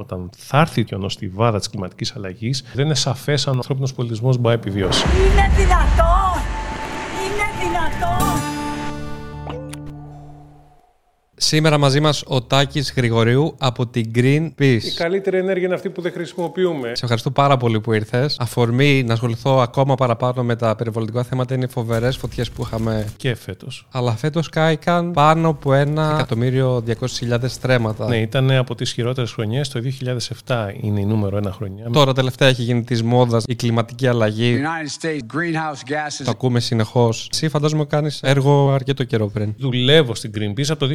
όταν θα έρθει και στη βάδα της κλιματικής αλλαγής, δεν είναι σαφές αν ο ανθρώπινος πολιτισμός μπορεί να επιβιώσει. Είναι δυνατόν! Είναι δυνατόν! Σήμερα μαζί μας ο Τάκης Γρηγορίου από την Greenpeace. Η καλύτερη ενέργεια είναι αυτή που δεν χρησιμοποιούμε. Σε ευχαριστώ πάρα πολύ που ήρθες. Αφορμή να ασχοληθώ ακόμα παραπάνω με τα περιβαλλοντικά θέματα είναι οι φοβερές φωτιές που είχαμε. Και φέτος. Αλλά φέτος κάηκαν πάνω από ένα εκατομμύριο 200.000 στρέμματα. Ναι, ήταν από τις χειρότερες χρονιές. Το 2007 είναι η νούμερο ένα χρονιά. Τώρα τελευταία έχει γίνει της μόδας η κλιματική αλλαγή. Το ακούμε συνεχώς. Εσύ φαντάζομαι κάνεις έργο αρκετό καιρό πριν. Δουλεύω στην Greenpeace από το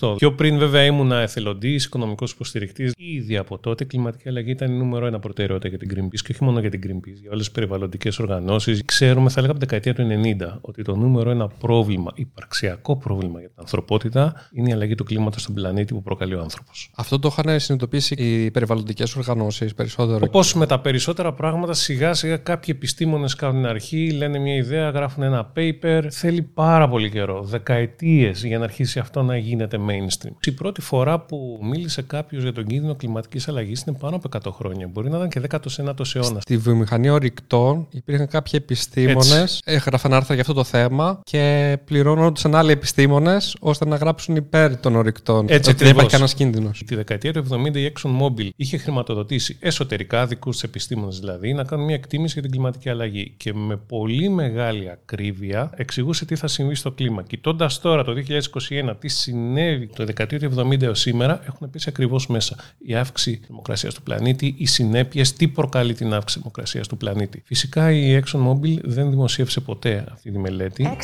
2008. Πιο πριν, βέβαια, ήμουν εθελοντής, οικονομικός υποστηρικτής. Ήδη από τότε η κλιματική αλλαγή ήταν η νούμερο ένα προτεραιότητα για την Greenpeace και όχι μόνο για την Greenpeace, για όλες τις περιβαλλοντικές οργανώσεις. Ξέρουμε, θα λέγαμε από την δεκαετία του 90, ότι το νούμερο ένα πρόβλημα, υπαρξιακό πρόβλημα για την ανθρωπότητα, είναι η αλλαγή του κλίματος στον πλανήτη που προκαλεί ο άνθρωπος. Αυτό το είχαν συνειδητοποιήσει οι περιβαλλοντικές οργανώσεις περισσότερο. Όπως με τα περισσότερα πράγματα, σιγά σιγά κάποιοι επιστήμονες κάνουν αρχή, λένε μια ιδέα, γράφουν ένα paper. Θέλει πάρα πολύ καιρό, δεκαετίες για να αρχίσει αυτό να γίνεται mainstream. Η πρώτη φορά που μίλησε κάποιος για τον κίνδυνο κλιματικής αλλαγής είναι πάνω από 100 χρόνια. Μπορεί να ήταν και 19ο αιώνας. Στη βιομηχανία ορυκτών υπήρχαν κάποιοι επιστήμονες, έγραφαν άρθρα για αυτό το θέμα και πληρώνονταν άλλοι επιστήμονες ώστε να γράψουν υπέρ των ορυκτών. Έτσι ότι δεν υπάρχει κανένας κίνδυνος. Τη δεκαετία του 70 η ExxonMobil είχε χρηματοδοτήσει εσωτερικά, δικούς της επιστήμονες δηλαδή, να κάνουν μια εκτίμηση για την κλιματική αλλαγή. Και με πολύ μεγάλη ακρίβεια εξηγούσε τι θα συμβεί στο κλίμα. Κοιτώντας τώρα το 2021 τι συνέβη το δεκαετία του 70 έως σήμερα, έχουν πει ακριβώς μέσα. Η αύξηση της θερμοκρασίας του πλανήτη, οι συνέπειες, τι προκαλεί την αύξηση της θερμοκρασίας του πλανήτη. Φυσικά η ExxonMobil δεν δημοσίευσε ποτέ αυτή τη μελέτη.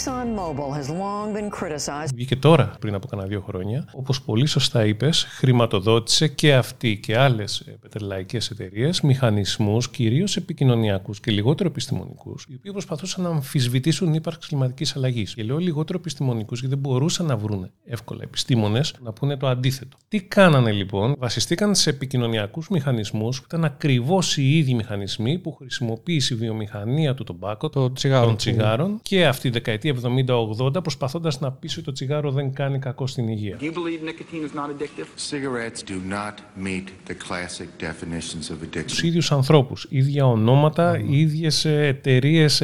Βγήκε τώρα, πριν από κανένα δύο χρόνια. Όπως πολύ σωστά είπες, χρηματοδότησε και αυτή και άλλες πετρελαϊκές εταιρείες μηχανισμούς, κυρίως επικοινωνιακούς και λιγότερο επιστημονικούς, οι οποίοι προσπαθούσαν να αμφισβητήσουν την ύπαρξη κλιματικής αλλαγής. Και λέω λιγότερο επιστημονικούς, γιατί δεν μπορούσαν να βρουν εύκολα επιστήμονες να πούνε το αντίθετο. Τι κάνανε λοιπόν, βασιστήκαν σε επικοινωνιακούς μηχανισμούς που ήταν ακριβώς οι ίδιοι μηχανισμοί που χρησιμοποίησε η βιομηχανία του τομπάκο, το τσιγάρο, των τσιγάρων και αυτή η δεκαετία 70-80 προσπαθώντας να πείσει ότι το τσιγάρο δεν κάνει κακό στην υγεία. Τους ίδιους ανθρώπους, ίδια ονόματα, mm. ίδιες εταιρείες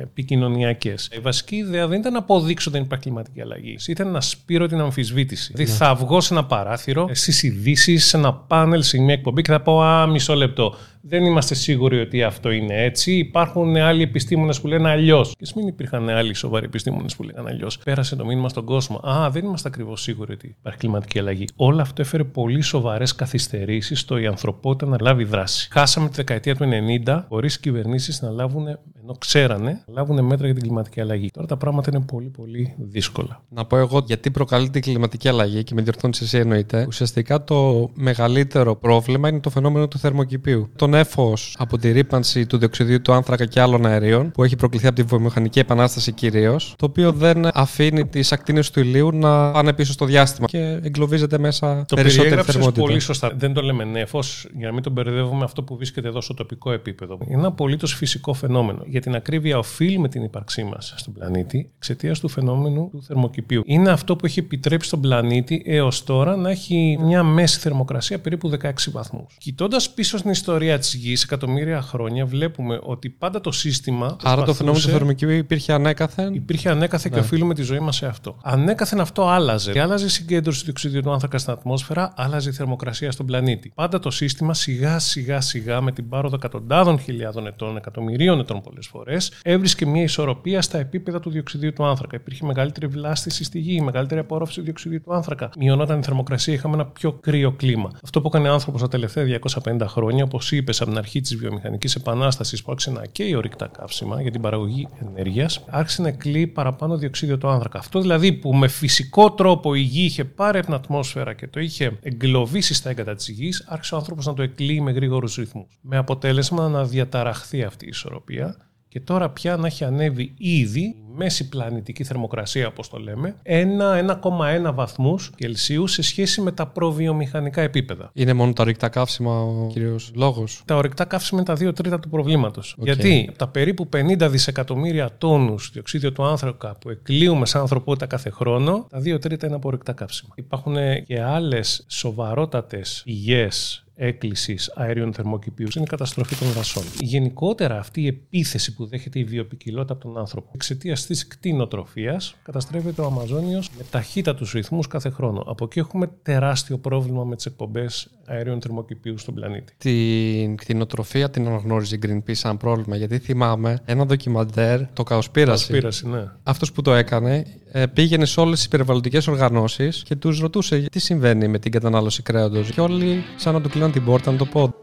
επικοινωνιακές. Η βασική ιδέα δεν ήταν να αποδείξω ότι δεν υπάρχει κλιματική αλλαγή. Ήταν να σπείρω την αμφισβήτηση. Δηλαδή ναι. θα βγω σε ένα παράθυρο, στις ειδήσεις, σε ένα πάνελ, σε μια εκπομπή και θα πω Α, μισό λεπτό δεν είμαστε σίγουροι ότι αυτό είναι έτσι. Υπάρχουν άλλοι επιστήμονες που λένε αλλιώς. Και μην υπήρχαν άλλοι σοβαροί επιστήμονες που λέγανε αλλιώς. Πέρασε το μήνυμα στον κόσμο. Α, δεν είμαστε ακριβώς σίγουροι ότι υπάρχει κλιματική αλλαγή. Όλο αυτό έφερε πολύ σοβαρές καθυστερήσεις στο η ανθρωπότητα να λάβει δράση. Χάσαμε τη δεκαετία του 90 χωρίς κυβερνήσεις να λάβουν, ενώ ξέρανε, να λάβουν μέτρα για την κλιματική αλλαγή. Τώρα τα πράγματα είναι πολύ πολύ δύσκολα. Να πω εγώ γιατί προκαλείται η κλιματική αλλαγή και με διορθώνεις εσύ εννοείται. Ουσιαστικά το μεγαλύτερο πρόβλημα είναι το φαινόμενο του θερμοκηπίου. Τον νέφο από τη ρήπανση του διοξιδίου του άνθρακα και άλλων αερίων που έχει προκληθεί από τη βιομηχανική επανάσταση κυρίως, το οποίο δεν αφήνει τις ακτίνες του ηλίου να πάνε πίσω στο διάστημα και εγκλωβίζεται μέσα το περισσότερη θερμότητα. πολύ σωστά. Δεν το λέμε νέφο, για να μην τον μπερδεύουμε αυτό που βρίσκεται εδώ στο τοπικό επίπεδο. Είναι ένα απολύτως φυσικό φαινόμενο. Για την ακρίβεια, οφείλουμε την ύπαρξή μας στον πλανήτη εξαιτίας του φαινόμενου του θερμοκηπίου. Είναι αυτό που έχει επιτρέψει στον πλανήτη έως τώρα να έχει μια μέση θερμοκρασία περίπου 16 βαθμούς. Κοιτώντας πίσω στην ιστορία της γης εκατομμύρια χρόνια βλέπουμε ότι πάντα το σύστημα. Άρα το φαινόμενο του θερμοκηπίου υπήρχε ανέκαθεν. Υπήρχε ανέκαθεν ναι. και οφείλουμε τη ζωή μας σε αυτό. Ανέκαθεν αυτό άλλαζε. Και άλλαζε η συγκέντρωση του διοξιδίου του άνθρακα στην ατμόσφαιρα, άλλαζε η θερμοκρασία στον πλανήτη. Πάντα το σύστημα σιγά σιγά σιγά με την πάροδο εκατοντάδων χιλιάδων ετών, εκατομμυρίων ετών πολλές φορές, έβρισκε μια ισορροπία στα επίπεδα του διοξιδίου του άνθρακα. Υπήρχε μεγαλύτερη βλάστηση στη γη, μεγαλύτερη απορρόφηση του διοξιδίου του άνθρακα. Μειωνόταν η θερμοκρασία, είχαμε ένα πιο κρύο κλίμα. Αυτό που έκανε άνθρωπος τα τελευταία 250 χρόνια, όπως είπε, από την αρχή της βιομηχανικής επανάστασης που άρχισε να καίει ορυκτά καύσιμα για την παραγωγή ενέργειας, άρχισε να κλείει παραπάνω διοξίδιο του άνθρακα. Αυτό δηλαδή που με φυσικό τρόπο η γη είχε πάρει από την ατμόσφαιρα και το είχε εγκλωβίσει στα έγκατα της γης, άρχισε ο άνθρωπος να το εκλείει με γρήγορους ρυθμούς. Με αποτέλεσμα να διαταραχθεί αυτή η ισορροπία και τώρα πια να έχει ανέβει ήδη η μέση πλανητική θερμοκρασία, όπως το λέμε, 1-1,1 βαθμούς Κελσίου σε σχέση με τα προβιομηχανικά επίπεδα. Είναι μόνο τα ορυκτά καύσιμα ο κύριος λόγος; Τα ορυκτά καύσιμα είναι τα 2 τρίτα του προβλήματος. Γιατί τα περίπου 50 δισεκατομμύρια τόνους διοξίδιο του άνθρακα που εκλείουμε σαν ανθρωπότητα κάθε χρόνο, τα 2 τρίτα είναι από ορυκτά καύσιμα. Υπάρχουν και άλλες σοβαρότατες πηγές έκκλησης αέριων θερμοκηπίους είναι η καταστροφή των δασών. Γενικότερα αυτή η επίθεση που δέχεται η βιοπικιλότητα από τον άνθρωπο εξαιτίας της κτηνοτροφίας καταστρέφεται ο Αμαζόνιος με ταχύτατους ρυθμούς κάθε χρόνο. Από εκεί έχουμε τεράστιο πρόβλημα με τις εκπομπές αέριων θερμοκηπίους στον πλανήτη. Την κτηνοτροφία την αναγνώριζε η Greenpeace σαν πρόβλημα, γιατί θυμάμαι ένα ντοκιμαντέρ, το Καοσπίραση. Καοσπίραση, ναι. Αυτός που το έκανε ε, πήγαινε σε όλες τις περιβαλλοντικές οργανώσεις και τους ρωτούσε τι συμβαίνει με την κατανάλωση κρέατος; Και όλοι σαν να του κλείναν την πόρτα να το πω.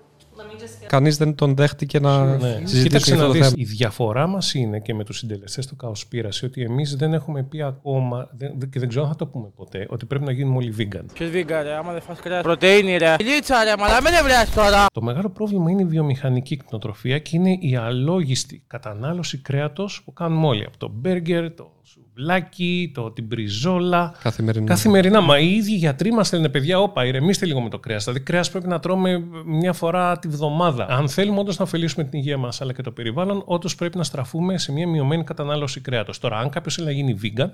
Κανείς δεν τον δέχτηκε να ναι. συζητήσει αυτό το θέμα. Η διαφορά μας είναι και με τους συντελεστές του Καοσπίραση ότι εμείς δεν έχουμε πει ακόμα δεν, και δεν ξέρω αν θα το πούμε ποτέ ότι πρέπει να γίνουμε όλοι vegan. Ποιος vegan, ρε, άμα δεν φας κρέας. Πρωτεΐνη, ρε. Λίτσα, ρε, μα μην ευρέσει τώρα. Το μεγάλο πρόβλημα είναι η βιομηχανική κτηνοτροφία και είναι η αλόγιστη κατανάλωση κρέατος που κάνουμε όλοι. Από το μπέργκερ, το σουβλάκι, το, την μπριζόλα. Καθημερινά. Καθημερινά. Μα οι ίδιοι γιατροί μας λένε, παιδιά, όπα, ηρεμήστε λίγο με το κρέας. Δηλαδή, κρέας πρέπει να τρώμε μια φορά τη βδομάδα. Αν θέλουμε όντως να ωφελήσουμε την υγεία μας αλλά και το περιβάλλον, όντως πρέπει να στραφούμε σε μια μειωμένη κατανάλωση κρέατος. Τώρα, αν κάποιος θέλει να γίνει vegan,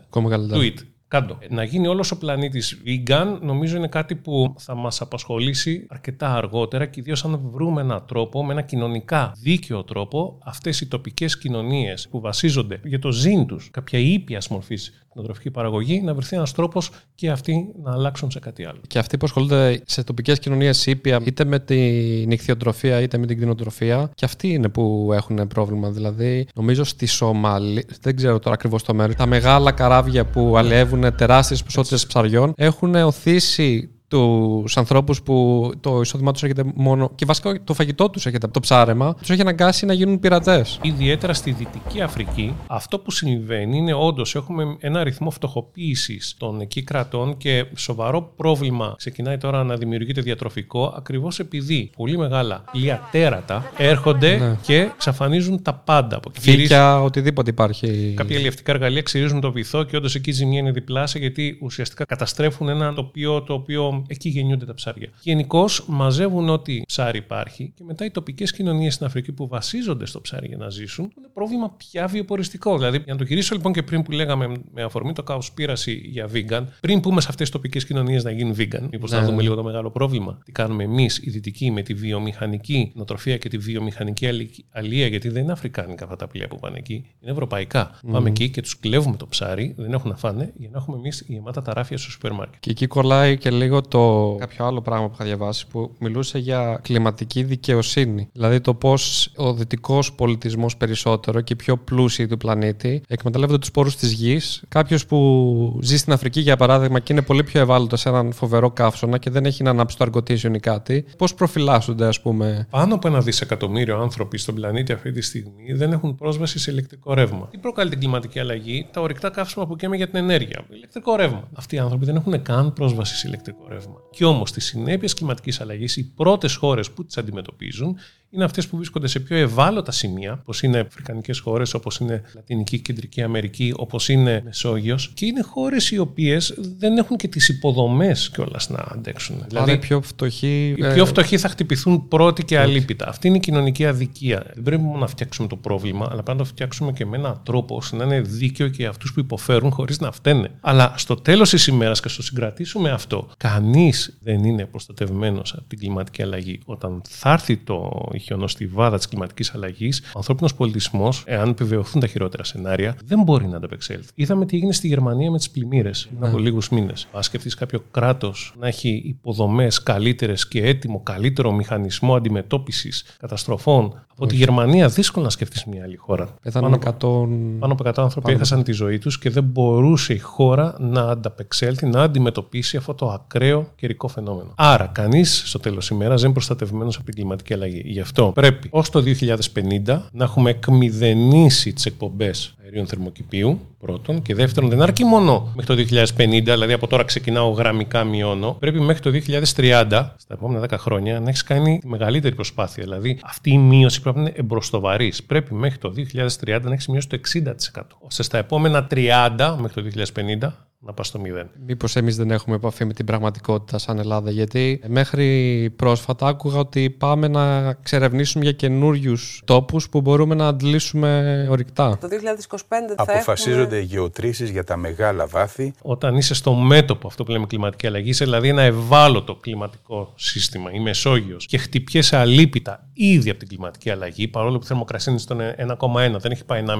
tweet. Κάντο. Να γίνει όλος ο πλανήτης vegan, νομίζω είναι κάτι που θα μας απασχολήσει αρκετά αργότερα και ιδίως αν βρούμε έναν τρόπο, με ένα κοινωνικά δίκαιο τρόπο, αυτές οι τοπικές κοινωνίες που βασίζονται για το ζήν τους, κάποια ήπια μορφής κτηνοτροφική παραγωγή, να βρεθεί ένας τρόπος και αυτοί να αλλάξουν σε κάτι άλλο. Και αυτοί που ασχολούνται σε τοπικές κοινωνίες ήπια, είτε με την νυχθειοτροφία είτε με την κτηνοτροφία, και αυτοί είναι που έχουν πρόβλημα. Δηλαδή, νομίζω στη Σομαλή, δεν ξέρω τώρα ακριβώς το μέρος, τα μεγάλα καράβια που αλλιεύουν τεράστιες ποσότητες ψαριών έχουν οθήσει τους ανθρώπους που το εισόδημά τους έρχεται μόνο. και βασικά το φαγητό τους έρχεται από το ψάρεμα, τους έχει αναγκάσει να γίνουν πειρατές. Ιδιαίτερα στη Δυτική Αφρική, αυτό που συμβαίνει είναι όντως έχουμε ένα ρυθμό φτωχοποίησης των εκεί κρατών και σοβαρό πρόβλημα ξεκινάει τώρα να δημιουργείται διατροφικό ακριβώς επειδή πολύ μεγάλα πλοία τέρατα έρχονται ναι. και εξαφανίζουν τα πάντα. Φύκια, οτιδήποτε υπάρχει. Κάποια αλληλευτικά εργαλεία ξυρίζουν το βυθό και όντως εκεί η ζημία είναι διπλάσια γιατί ουσιαστικά καταστρέφουν ένα τοπίο το οποίο εκεί γεννιούνται τα ψάρια. Γενικώς μαζεύουν ό,τι ψάρι υπάρχει και μετά οι τοπικές κοινωνίες στην Αφρική που βασίζονται στο ψάρι για να ζήσουν είναι πρόβλημα πια βιοποριστικό. Δηλαδή, για να το γυρίσω λοιπόν και πριν που λέγαμε με αφορμή το κάο πείραση για vegan, πριν πούμε σε αυτές τις τοπικές κοινωνίες να γίνουν vegan, μήπως να ναι, δούμε ναι. λίγο το μεγάλο πρόβλημα. Τι κάνουμε εμείς οι δυτικοί με τη βιομηχανική νοοτροφία και τη βιομηχανική αλληλεία, γιατί δεν είναι αφρικάνικα αυτά τα πλοία που πάνε εκεί, είναι ευρωπαϊκά. Mm. Πάμε εκεί και τους κλέβουμε το ψάρι, δεν έχουν να φάνε, για να έχουμε εμείς γεμάτα τα ράφια στο σούπερ μάρκετ. Και εκεί κολλάει και λίγο το κάποιο άλλο πράγμα που είχα διαβάσει που μιλούσε για κλιματική δικαιοσύνη. Δηλαδή το πώς ο δυτικός πολιτισμός περισσότερο και οι πιο πλούσιοι του πλανήτη εκμεταλλεύονται τους πόρους της γης. Κάποιος που ζει στην Αφρική, για παράδειγμα, και είναι πολύ πιο ευάλωτος σε έναν φοβερό καύσωνα και δεν έχει να ανάψει το αργοτήσιο ή κάτι, πώς προφυλάσσονται, ας πούμε; Πάνω από ένα δισεκατομμύριο άνθρωποι στον πλανήτη αυτή τη στιγμή δεν έχουν πρόσβαση σε ηλεκτρικό ρεύμα. Τι προκαλεί την κλιματική αλλαγή, τα ορυκτά καύσιμα που καίμε για την ενέργεια. Ηλεκτρικό ρεύμα. Αυτοί οι άνθρωποι δεν έχουν καν πρόσβαση σε ηλεκτρικό ρεύμα. Και όμως τις συνέπειες κλιματικής αλλαγής, οι πρώτες χώρες που τις αντιμετωπίζουν είναι αυτές που βρίσκονται σε πιο ευάλωτα σημεία, όπως είναι αφρικανικές χώρες, όπως είναι Λατινική Κεντρική Αμερική, όπως είναι Μεσόγειος. Και είναι χώρες οι οποίες δεν έχουν και τις υποδομές κιόλας να αντέξουν. Άρα δηλαδή, οι πιο φτωχοί. Οι πιο φτωχοί θα χτυπηθούν πρώτοι και αλήπητα. Αυτή είναι η κοινωνική αδικία. Δεν πρέπει μόνο να φτιάξουμε το πρόβλημα, αλλά πρέπει να το φτιάξουμε και με έναν τρόπο ώστε να είναι δίκαιο και για αυτούς που υποφέρουν χωρίς να φταίνε. Αλλά στο τέλος της ημέρας και στο συγκρατήσουμε αυτό, κανείς δεν είναι προστατευμένος από την κλιματική αλλαγή. Όταν θα έρθει το η χιονοστιβάδα της κλιματικής αλλαγής, ο ανθρώπινος πολιτισμός, εάν επιβεβαιωθούν τα χειρότερα σενάρια, δεν μπορεί να ανταπεξέλθει. Είδαμε τι έγινε στη Γερμανία με τις πλημμύρες πριν από ναι. λίγους μήνες. Αν σκεφτείς κάποιο κράτος να έχει υποδομές καλύτερες και έτοιμο καλύτερο μηχανισμό αντιμετώπισης καταστροφών από τη Γερμανία, δύσκολο να σκεφτείς μια άλλη χώρα. Πάνω, 100... πάνω από 100 άνθρωποι έχασαν τη ζωή τους και δεν μπορούσε η χώρα να ανταπεξέλθει, να αντιμετωπίσει αυτό το ακραίο καιρικό φαινόμενο. Άρα, κανείς στο τέλος ημέρας δεν είναι προστατευμένος από την κλιματική αλλαγή. Γι' αυτό. Πρέπει ως το 2050 να έχουμε εκμηδενήσει τις εκπομπές αερίων θερμοκηπίου, πρώτον. Και δεύτερον, δεν αρκεί μόνο μέχρι το 2050, δηλαδή από τώρα ξεκινάω γραμμικά μειώνω. Πρέπει μέχρι το 2030, στα επόμενα 10 χρόνια, να έχεις κάνει μεγαλύτερη προσπάθεια. Δηλαδή αυτή η μείωση πρέπει να είναι εμπροστοβαρής. Πρέπει μέχρι το 2030 να έχεις μειώσει το 60%. ώστε στα επόμενα 30 μέχρι το 2050 να πας στο μηδέν. Μήπως εμείς δεν έχουμε επαφή με την πραγματικότητα σαν Ελλάδα, γιατί μέχρι πρόσφατα άκουγα ότι πάμε να ξερευνήσουμε για καινούριους τόπους που μπορούμε να αντλήσουμε ορυκτά. Το 2025 θα Αποφασίζονται έχουμε... οι γεωτρήσεις για τα μεγάλα βάθη. Όταν είσαι στο μέτωπο αυτό που λέμε κλιματική αλλαγή, είσαι δηλαδή ένα ευάλωτο κλιματικό σύστημα, η Μεσόγειος, και χτυπιέσαι αλίπητα ήδη από την κλιματική αλλαγή, παρόλο που η θερμοκρασία είναι στον 1,1, δεν έχει πάει 1,5-2-3,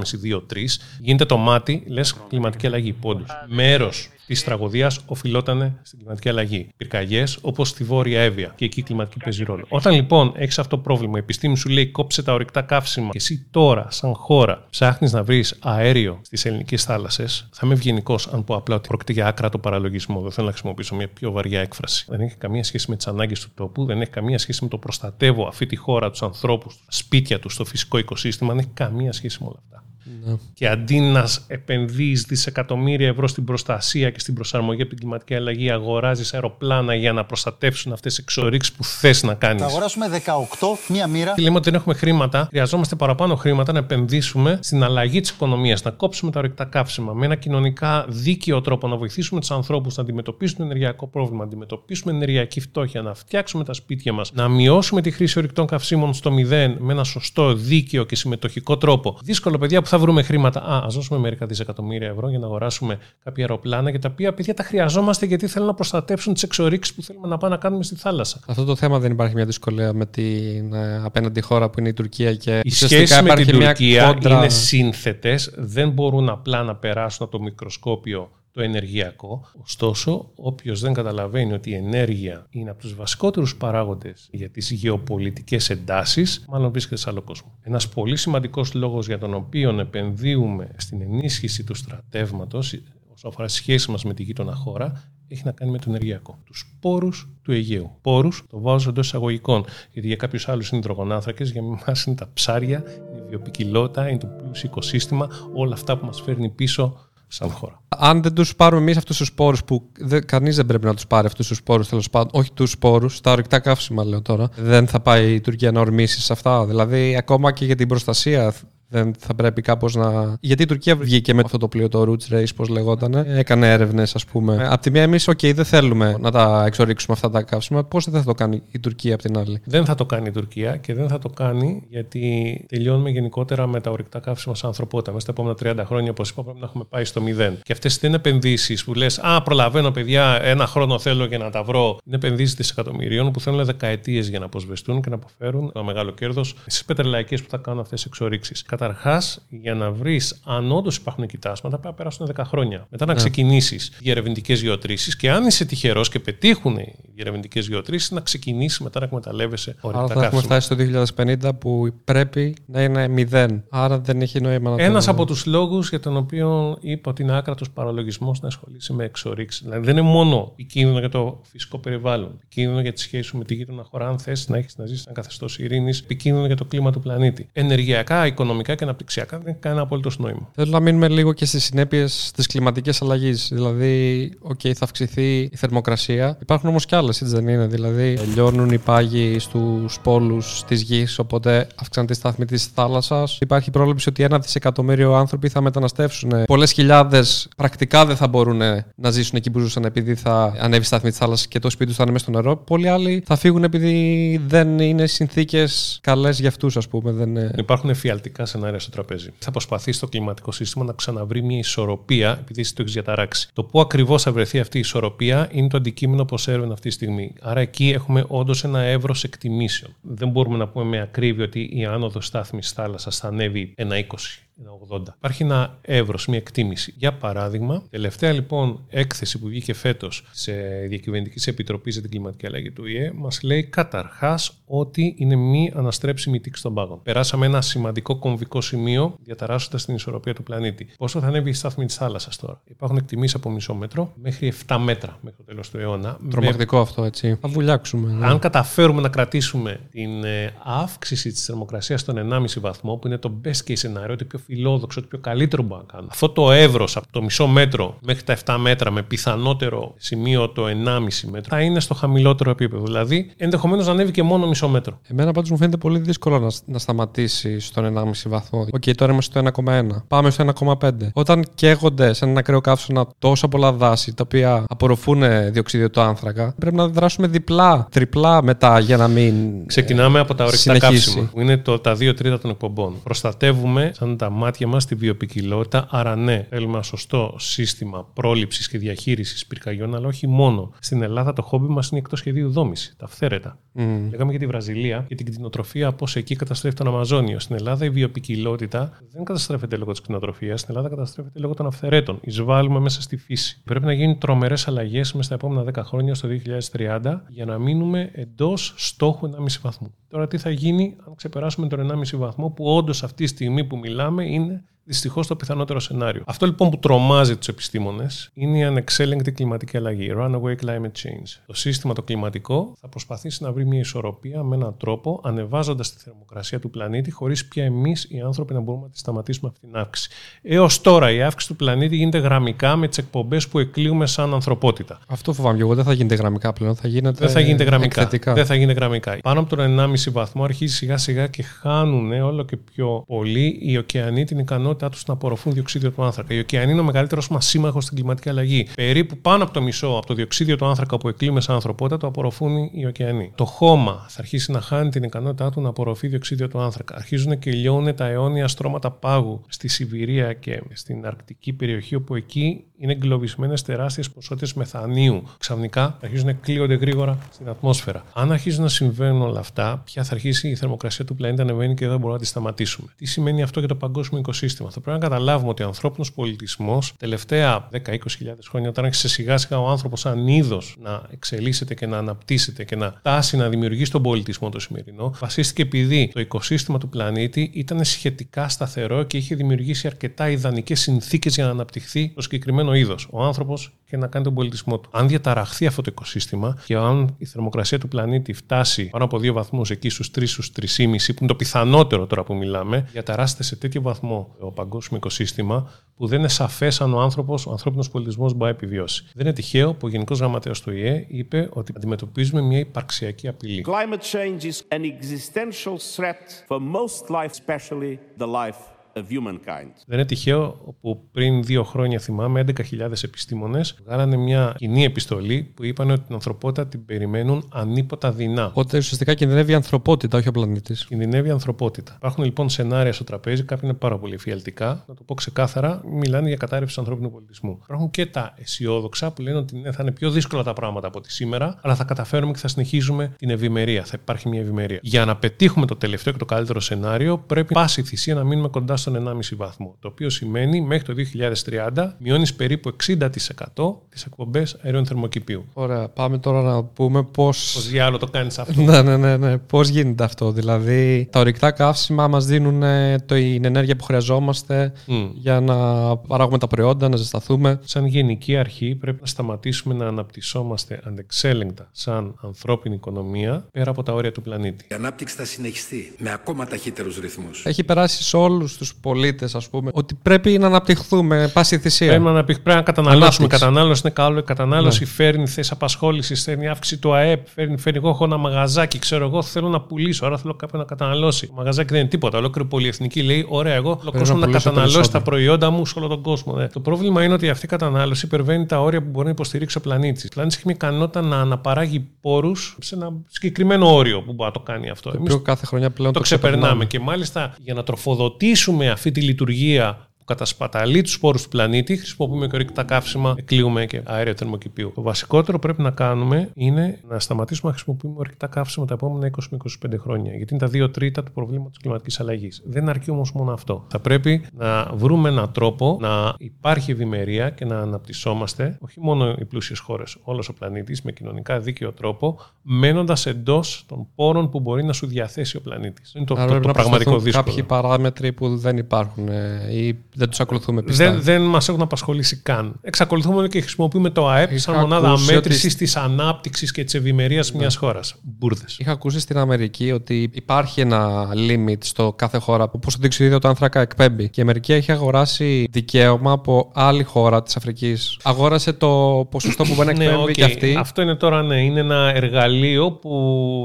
γίνεται το μάτι, λες κλιματική αλλαγή, πόντους. Μέρος της τραγωδίας οφειλόταν στην κλιματική αλλαγή. Πυρκαγιές όπως στη Βόρεια Εύβοια. Και εκεί η κλιματική παίζει ρόλο. Όταν λοιπόν έχεις αυτό το πρόβλημα, η επιστήμη σου λέει κόψε τα ορυκτά καύσιμα και εσύ τώρα, σαν χώρα, ψάχνεις να βρεις αέριο στις ελληνικές θάλασσες, θα είμαι ευγενικός αν πω απλά ότι πρόκειται για άκρατο παραλογισμό. Δεν θέλω να χρησιμοποιήσω μια πιο βαριά έκφραση. Δεν έχει καμία σχέση με τις ανάγκες του τόπου, δεν έχει καμία σχέση με το προστατεύω αυτή τη χώρα, τους ανθρώπους, τα σπίτια τους, στο φυσικό οικοσύστημα, δεν έχει καμία σχέση με όλα αυτά. Ναι. Και αντί να επενδύεις δισεκατομμύρια ευρώ στην προστασία και στην προσαρμογή από την κλιματική αλλαγή, αγοράζεις αεροπλάνα για να προστατεύσουν αυτές τις εξορίξεις που θες να κάνεις. Θα αγοράσουμε 18 μία μοίρα. Και λέμε ότι δεν έχουμε χρήματα, χρειαζόμαστε παραπάνω χρήματα να επενδύσουμε στην αλλαγή της οικονομίας, να κόψουμε τα ορεικτά καύσιμα με ένα κοινωνικά δίκαιο τρόπο, να βοηθήσουμε τους ανθρώπους να αντιμετωπίσουν το ενεργειακό πρόβλημα, να αντιμετωπίσουμε ενεργειακή φτώχεια, να φτιάξουμε τα σπίτια μας, να μειώσουμε τη χρήση ορεικτών καυσίμων στο μηδέν με ένα σωστό, δίκαιο και συμμετοχικό τρόπο. Δύσκολο, παιδιά, που θα βρούμε χρήματα. Α, ας δώσουμε μερικά δισεκατομμύρια ευρώ για να αγοράσουμε κάποια αεροπλάνα και τα οποία παιδιά τα χρειαζόμαστε γιατί θέλουν να προστατεύσουν τις εξορίξεις που θέλουμε να πάμε να κάνουμε στη θάλασσα. Αυτό το θέμα δεν υπάρχει μια δυσκολία με την ε, απέναντι χώρα που είναι η Τουρκία και Οι ουσιαστικά σχέσεις με υπάρχει την μια Τουρκία κόντρα- είναι σύνθετες, δεν μπορούν απλά να περάσουν από το μικροσκόπιο το ενεργειακό. Ωστόσο, όποιος δεν καταλαβαίνει ότι η ενέργεια είναι από τους βασικότερους παράγοντες για τις γεωπολιτικές εντάσεις, μάλλον βρίσκεται σε άλλο κόσμο. Ένας πολύ σημαντικός λόγος για τον οποίο επενδύουμε στην ενίσχυση του στρατεύματος όσον αφορά τι σχέσει μας με τη γείτονα χώρα, έχει να κάνει με το ενεργειακό. Τους πόρους του Αιγαίου. Πόρους το βάζω εντός εισαγωγικών. Γιατί για κάποιους άλλους είναι υδρογονάνθρακε, για εμάς είναι τα ψάρια, είναι η βιοπικιλότητα, είναι το πλούσιο οικοσύστημα, όλα αυτά που μας φέρνει πίσω σαν χώρα. Αν δεν τους πάρουμε εμείς αυτούς τους σπόρους που κανείς δεν πρέπει να τους πάρει αυτούς τους σπόρους, τέλος πάντων, όχι τους σπόρους, τα ορυκτά καύσιμα λέω τώρα, δεν θα πάει η Τουρκία να ορμήσει σε αυτά. Δηλαδή, ακόμα και για την προστασία δεν θα πρέπει κάπως να. Γιατί η Τουρκία βγήκε με αυτό το πλοίο, το Roots Race, πώς λεγόταν. Έκανε έρευνες, ας πούμε. Απ' τη μία, εμείς, OK, δεν θέλουμε να τα εξορίξουμε αυτά τα καύσιμα. Πώς δεν θα το κάνει η Τουρκία απ' την άλλη; Δεν θα το κάνει η Τουρκία και δεν θα το κάνει γιατί τελειώνουμε γενικότερα με τα ορυκτά καύσιμα σαν ανθρωπότητα. Μέσα στα επόμενα 30 χρόνια, όπως είπα, πρέπει να έχουμε πάει στο μηδέν. Και αυτές δεν είναι επενδύσεις που λες, Α, προλαβαίνω, παιδιά, ένα χρόνο θέλω για να τα βρω. Είναι επενδύσεις δισεκατομμυρίων που θέλουν δεκαετίες για να αποσβεστούν και να αποφέρουν ένα μεγάλο κέρδος στις πετρελαϊκές που θα κάνουν αυτές τις εξορίξεις. Καταρχάς, για να βρεις αν όντως υπάρχουν κοιτάσματα, πρέπει να περάσουν 10 χρόνια. Μετά να Ναι. ξεκινήσεις διερευνητικέ γεωτρήσεις και αν είσαι τυχερός και πετύχουν οι διερευνητικέ γεωτρήσεις, να ξεκινήσεις μετά να εκμεταλλεύεσαι Άρα ορυκτά θα έχουμε καύσιμα. φτάσει το 2050 που πρέπει να είναι μηδέν. Άρα δεν έχει νόημα να Ένας το... από τους λόγους για τον οποίο είπα ότι είναι άκρατος παραλογισμός να ασχολείσαι με εξορύξεις. Δηλαδή δεν είναι μόνο επικίνδυνο για το φυσικό περιβάλλον, επικίνδυνο για τη σχέση σου με τη γείτονα χώρα, αν θες να έχεις να ζήσει ένα καθεστώς ειρήνης, επικίνδυνο για το κλίμα του πλανήτη. Ενεργειακά, οικονομικά και αναπτυξιακά δεν έχει κανένα απόλυτο νόημα. Θέλω να μείνουμε λίγο και στις συνέπειες της κλιματικής αλλαγής. Δηλαδή, οκ, θα αυξηθεί η θερμοκρασία. Υπάρχουν όμως κι άλλες, έτσι δεν είναι; Δηλαδή, λιώνουν οι πάγοι στους πόλους της γης, οπότε αυξάνεται η στάθμη της θάλασσας. Υπάρχει πρόβλεψη ότι ένα δισεκατομμύριο άνθρωποι θα μεταναστεύσουν. Πολλές χιλιάδες πρακτικά δεν θα μπορούν να ζήσουν εκεί που ζούσαν επειδή θα ανέβει η στάθμη της θάλασσας και το σπίτι τους θα είναι μέσα στο νερό. Πολλοί άλλοι θα φύγουν επειδή δεν είναι συνθήκες καλές για αυτούς, ας πούμε. Δεν... είναι- Υπάρχουν εφιαλτικά σενάρια στο τραπέζι. Θα προσπαθήσει το κλιματικό σύστημα να ξαναβρει μια ισορροπία, επειδή εσύ το έχεις διαταράξει. Το πού ακριβώς θα βρεθεί αυτή η ισορροπία είναι το αντικείμενο που έρευνα αυτή τη στιγμή. Άρα εκεί έχουμε όντως ένα εύρος εκτιμήσεων. Δεν μπορούμε να πούμε με ακρίβεια ότι η άνοδος στάθμης θάλασσας θα ανέβει ένα 20 ένα 80. Υπάρχει ένα εύρος, μια εκτίμηση. Για παράδειγμα, τελευταία λοιπόν έκθεση που βγήκε φέτος σε Διακυβερνητικής Επιτροπής για την Κλιματική Αλλαγή του ΙΕ, μας λέει καταρχάς ότι είναι μη αναστρέψιμη τήξη των πάγων. Περάσαμε ένα σημαντικό κομβικό σημείο, διαταράσσοντας την ισορροπία του πλανήτη. Πόσο θα ανέβει η στάθμη της θάλασσας τώρα; Υπάρχουν εκτιμήσεις από μισό μέτρο μέχρι 7 μέτρα μέχρι το τέλος του αιώνα. Τρομακτικό αυτό, έτσι. Θα βουλιάξουμε. ναι. Αν καταφέρουμε να κρατήσουμε την ε, αύξηση της θερμοκρασίας στον 1,5 βαθμό, που είναι το best case scenario, το πιο φιλόδοξο, το πιο καλύτερο που μπορούμε να κάνουμε. Αυτό το εύρος από το μισό μέτρο μέχρι τα 7 μέτρα, με πιθανότερο σημείο το 1,5 μέτρο, θα είναι στο χαμηλότερο επίπεδο. Δηλαδή, ενδεχομένως να ανέβει και μόνο μισό μέτρο. Εμένα πάντως μου φαίνεται πολύ δύσκολο να, να σταματήσει στον 1,5 βαθμό. Οκ, τώρα είμαστε στο 1,1. Πάμε στο 1,5. Όταν καίγονται σε έναν ακραίο καύσωνα τόσα πολλά δάση τα οποία απορροφούν διοξίδιο του άνθρακα, πρέπει να δράσουμε διπλά, τριπλά μετά για να μην. Ξεκινάμε από τα ορυκτά συνεχίσει. καύσιμα, που είναι το, τα δύο τρίτα των εκπομπών. Προστατεύουμε σαν τα μάτια μας τη βιοποικιλότητα, άρα ναι, θέλουμε ένα σωστό σύστημα πρόληψης και διαχείρισης πυρκαγιών, αλλά όχι μόνο. Στην Ελλάδα το χόμπι μας είναι εκτός σχεδίου δόμηση, τα αυθαίρετα. Μμ. Λέγαμε για τη Βραζιλία και την κτηνοτροφία, πώς εκεί καταστρέφει τον Αμαζόνιο. Στην Ελλάδα η βιοποικιλότητα δεν καταστρέφεται λόγω της κτηνοτροφίας, στην Ελλάδα καταστρέφεται λόγω των αυθαιρέτων. Εισβάλλουμε μέσα στη φύση. Πρέπει να γίνουν τρομερές αλλαγές μέσα στα επόμενα 10 χρόνια, στο 2030, για να μείνουμε εντός στόχου 1,5 βαθμού. Τώρα τι θα γίνει αν ξεπεράσουμε τον 1,5 βαθμό, που όντως αυτή τη στιγμή που μιλάμε είναι δυστυχώς το πιθανότερο σενάριο. Αυτό λοιπόν που τρομάζει τους επιστήμονες είναι η ανεξέλεγκτη κλιματική αλλαγή, runaway climate change. Το σύστημα το κλιματικό θα προσπαθήσει να βρει μια ισορροπία με έναν τρόπο, ανεβάζοντας τη θερμοκρασία του πλανήτη, χωρίς πια εμείς οι άνθρωποι να μπορούμε να τη σταματήσουμε αυτή την αύξηση. Έως τώρα η αύξηση του πλανήτη γίνεται γραμμικά με τις εκπομπές που εκλείουμε σαν ανθρωπότητα. Αυτό φοβάμαι και εγώ. Δεν θα γίνεται γραμμικά πλέον. Θα γίνεται Δεν θα γίνεται γραμμικά. εκθετικά. Δεν θα γίνεται γραμμικά. Πάνω από τον 1,5 βαθμό αρχίζει σιγά σιγά και χάνουν όλο και πιο πολύ οι ωκεανοί την ικανότητά τους να απορροφούν διοξίδιο του άνθρακα. Οι ωκεανοί είναι ο μεγαλύτερος μας σύμμαχος στην κλιματική αλλαγή. Περίπου πάνω από το μισό από το διοξίδιο του άνθρακα που εκλείμε σαν ανθρωπότητα το απορροφούν οι ωκεανοί. Το χώμα θα αρχίσει να χάνει την ικανότητά του να απορροφεί διοξίδιο του άνθρακα. Αρχίζουν και λιώνουν τα αιώνια στρώματα πάγου στη Σιβηρία και στην αρκτική περιοχή, όπου εκεί είναι εγκλωβισμένες τεράστιες ποσότητες μεθανίου. Ξαφνικά αρχίζουν να κλείονται γρήγορα στην ατμόσφαιρα. Αν αρχίζουν να συμβαίνουν όλα αυτά, πια θα αρχίσει η θερμοκρασία του πλανήτη να ανεβαίνει και δεν μπορούμε να τη σταματήσουμε. Τι σημαίνει αυτό για το παγκόσμιο οικοσύστημα; Θα πρέπει να καταλάβουμε ότι ο ανθρώπινος πολιτισμός τελευταία 10-20 χρόνια, όταν άρχισε σιγά σιγά ο άνθρωπος σαν είδος να εξελίσσεται και να αναπτύσσεται και να τάσει να δημιουργήσει τον πολιτισμό το σημερινό, βασίστηκε επειδή το οικοσύστημα του πλανήτη ήταν σχετικά σταθερό και είχε δημιουργήσει αρκετά ιδανικές συνθήκες για να αναπτυχθεί το συγκεκριμένο είδος. Ο άνθρωπος και να κάνει τον πολιτισμό του. Αν διαταραχθεί αυτό το οικοσύστημα και αν η θερμοκρασία του πλανήτη φτάσει πάνω από 2 βαθμούς εκεί στους 3, στους 3,5, που είναι το πιθανότερο τώρα που μιλάμε, διαταράσσεται σε τέτοιο βαθμό το παγκόσμιο οικοσύστημα που δεν είναι σαφές αν ο άνθρωπος, ο ανθρώπινος πολιτισμός μπορεί να επιβιώσει. Δεν είναι τυχαίο που ο Γενικός Γραμματέας του ΙΕ είπε ότι αντιμετωπίζουμε μια υπαρξιακή απειλή. Climate change is an existential threat for most life, especially the life of humankind. Δεν είναι τυχαίο που πριν δύο χρόνια, θυμάμαι, 11.000 επιστήμονες βγάλανε μια κοινή επιστολή που είπαν ότι την ανθρωπότητα την περιμένουν ανίποτα δεινά. Οπότε ουσιαστικά κινδυνεύει η ανθρωπότητα, όχι ο πλανήτης. Κινδυνεύει η ανθρωπότητα. Υπάρχουν λοιπόν σενάρια στο τραπέζι, κάποια είναι πάρα πολύ εφιαλτικά. Να το πω ξεκάθαρα, μιλάνε για κατάρρευση του ανθρώπινου πολιτισμού. Υπάρχουν και τα αισιόδοξα που λένε ότι ναι, θα είναι πιο δύσκολα τα πράγματα από τη σήμερα, αλλά θα καταφέρουμε και θα συνεχίζουμε την ευημερία. Θα υπάρχει μια ευημερία. Για να πετύχουμε το τελευταίο και το καλύτερο σενάριο, πρέπει πάση θυσία να μείνουμε κοντά στον 1,5 βαθμό. Το οποίο σημαίνει μέχρι το 2030 μειώνεις περίπου 60% τις εκπομπές αερίων θερμοκηπίου. Ωραία, πάμε τώρα να πούμε πώ. Πώς διάλογο το κάνεις αυτό. Ναι, ναι, ναι, ναι. Πώς γίνεται αυτό. Δηλαδή, τα ορυκτά καύσιμα μας δίνουν ε, την ενέργεια που χρειαζόμαστε Μμ. για να παράγουμε τα προϊόντα, να ζεσταθούμε. Σαν γενική αρχή πρέπει να σταματήσουμε να αναπτυσσόμαστε ανεξέλεγκτα σαν ανθρώπινη οικονομία πέρα από τα όρια του πλανήτη. Η ανάπτυξη θα συνεχιστεί με ακόμα ταχύτερους ρυθμούς. Έχει περάσει σε όλους τους πολίτες, ας πούμε, ότι πρέπει να αναπτυχθούμε πάση θυσία. Πρέπει να, αναπτυχ- πρέπει να καταναλώσουμε. Ανάπτυξη. Η κατανάλωση είναι καλό. Η κατανάλωση φέρνει θέσει απασχόληση, φέρνει αύξηση του ΑΕΠ, φέρνει, φέρνει εγώ έχω ένα μαγαζάκι, ξέρω εγώ θέλω να πουλήσω, άρα θέλω κάποιον να καταναλώσει. Το μαγαζάκι δεν είναι τίποτα. Ολόκληρη πολυεθνική λέει: Ωραία, εγώ θέλω ο να κόσμο να, πουλήσω καταναλώσει τα περισσότερο. προϊόντα μου σε όλο τον κόσμο. Ναι. Το πρόβλημα είναι ότι αυτή η κατανάλωση υπερβαίνει τα όρια που μπορεί να υποστηρίξει ο πλανήτης. Ο πλανήτης έχει μια ικανότητα να αναπαράγει πόρους σε ένα συγκεκριμένο όριο που μπορεί να το κάνει αυτό. Το Εμείς οποίο κάθε χρονιά πλέον το ξεπερνάμε. Και μάλιστα για να τροφοδοτήσουμε αυτή τη λειτουργία που κατασπαταλεί τους πόρου του πλανήτη, χρησιμοποιούμε και ορυκτά καύσιμα, εκλείουμε και αέριο θερμοκηπίου. Το βασικότερο πρέπει να κάνουμε είναι να σταματήσουμε να χρησιμοποιούμε ορυκτά καύσιμα τα επόμενα 20 με 25 χρόνια. Γιατί είναι τα δύο τρίτα του προβλήματος κλιματικής αλλαγής. Δεν αρκεί όμως μόνο αυτό. Θα πρέπει να βρούμε έναν τρόπο να υπάρχει ευημερία και να αναπτυσσόμαστε, όχι μόνο οι πλούσιες χώρες, όλος ο πλανήτης, με κοινωνικά δίκαιο τρόπο, μένοντας εντός των πόρων που μπορεί να σου διαθέσει ο πλανήτης. Είναι το, Άρα το, πρέπει το να πραγματικό προσθεθούν δύσκολο. Κάποιοι παράμετροι που δεν υπάρχουν ε, ή δεν τους ακολουθούμε πιστά. Δεν, δεν μας έχουν απασχολήσει καν. Εξακολουθούμε και χρησιμοποιούμε το ΑΕΠ Είχα σαν μονάδα ακούσει μέτρησης ότι- της ανάπτυξης και της ευημερίας Ναι. μιας χώρας. Μπούρδες. Είχα ακούσει στην Αμερική ότι υπάρχει ένα limit στο κάθε χώρα πόσο διοξείδιο του άνθρακα εκπέμπει. Και η Αμερική έχει αγοράσει δικαίωμα από άλλη χώρα της Αφρικής. Αγόρασε το ποσοστό που μπορεί να εκπέμπει Ναι, οκ. και αυτή. Αυτό είναι τώρα, ναι, είναι ένα εργαλείο που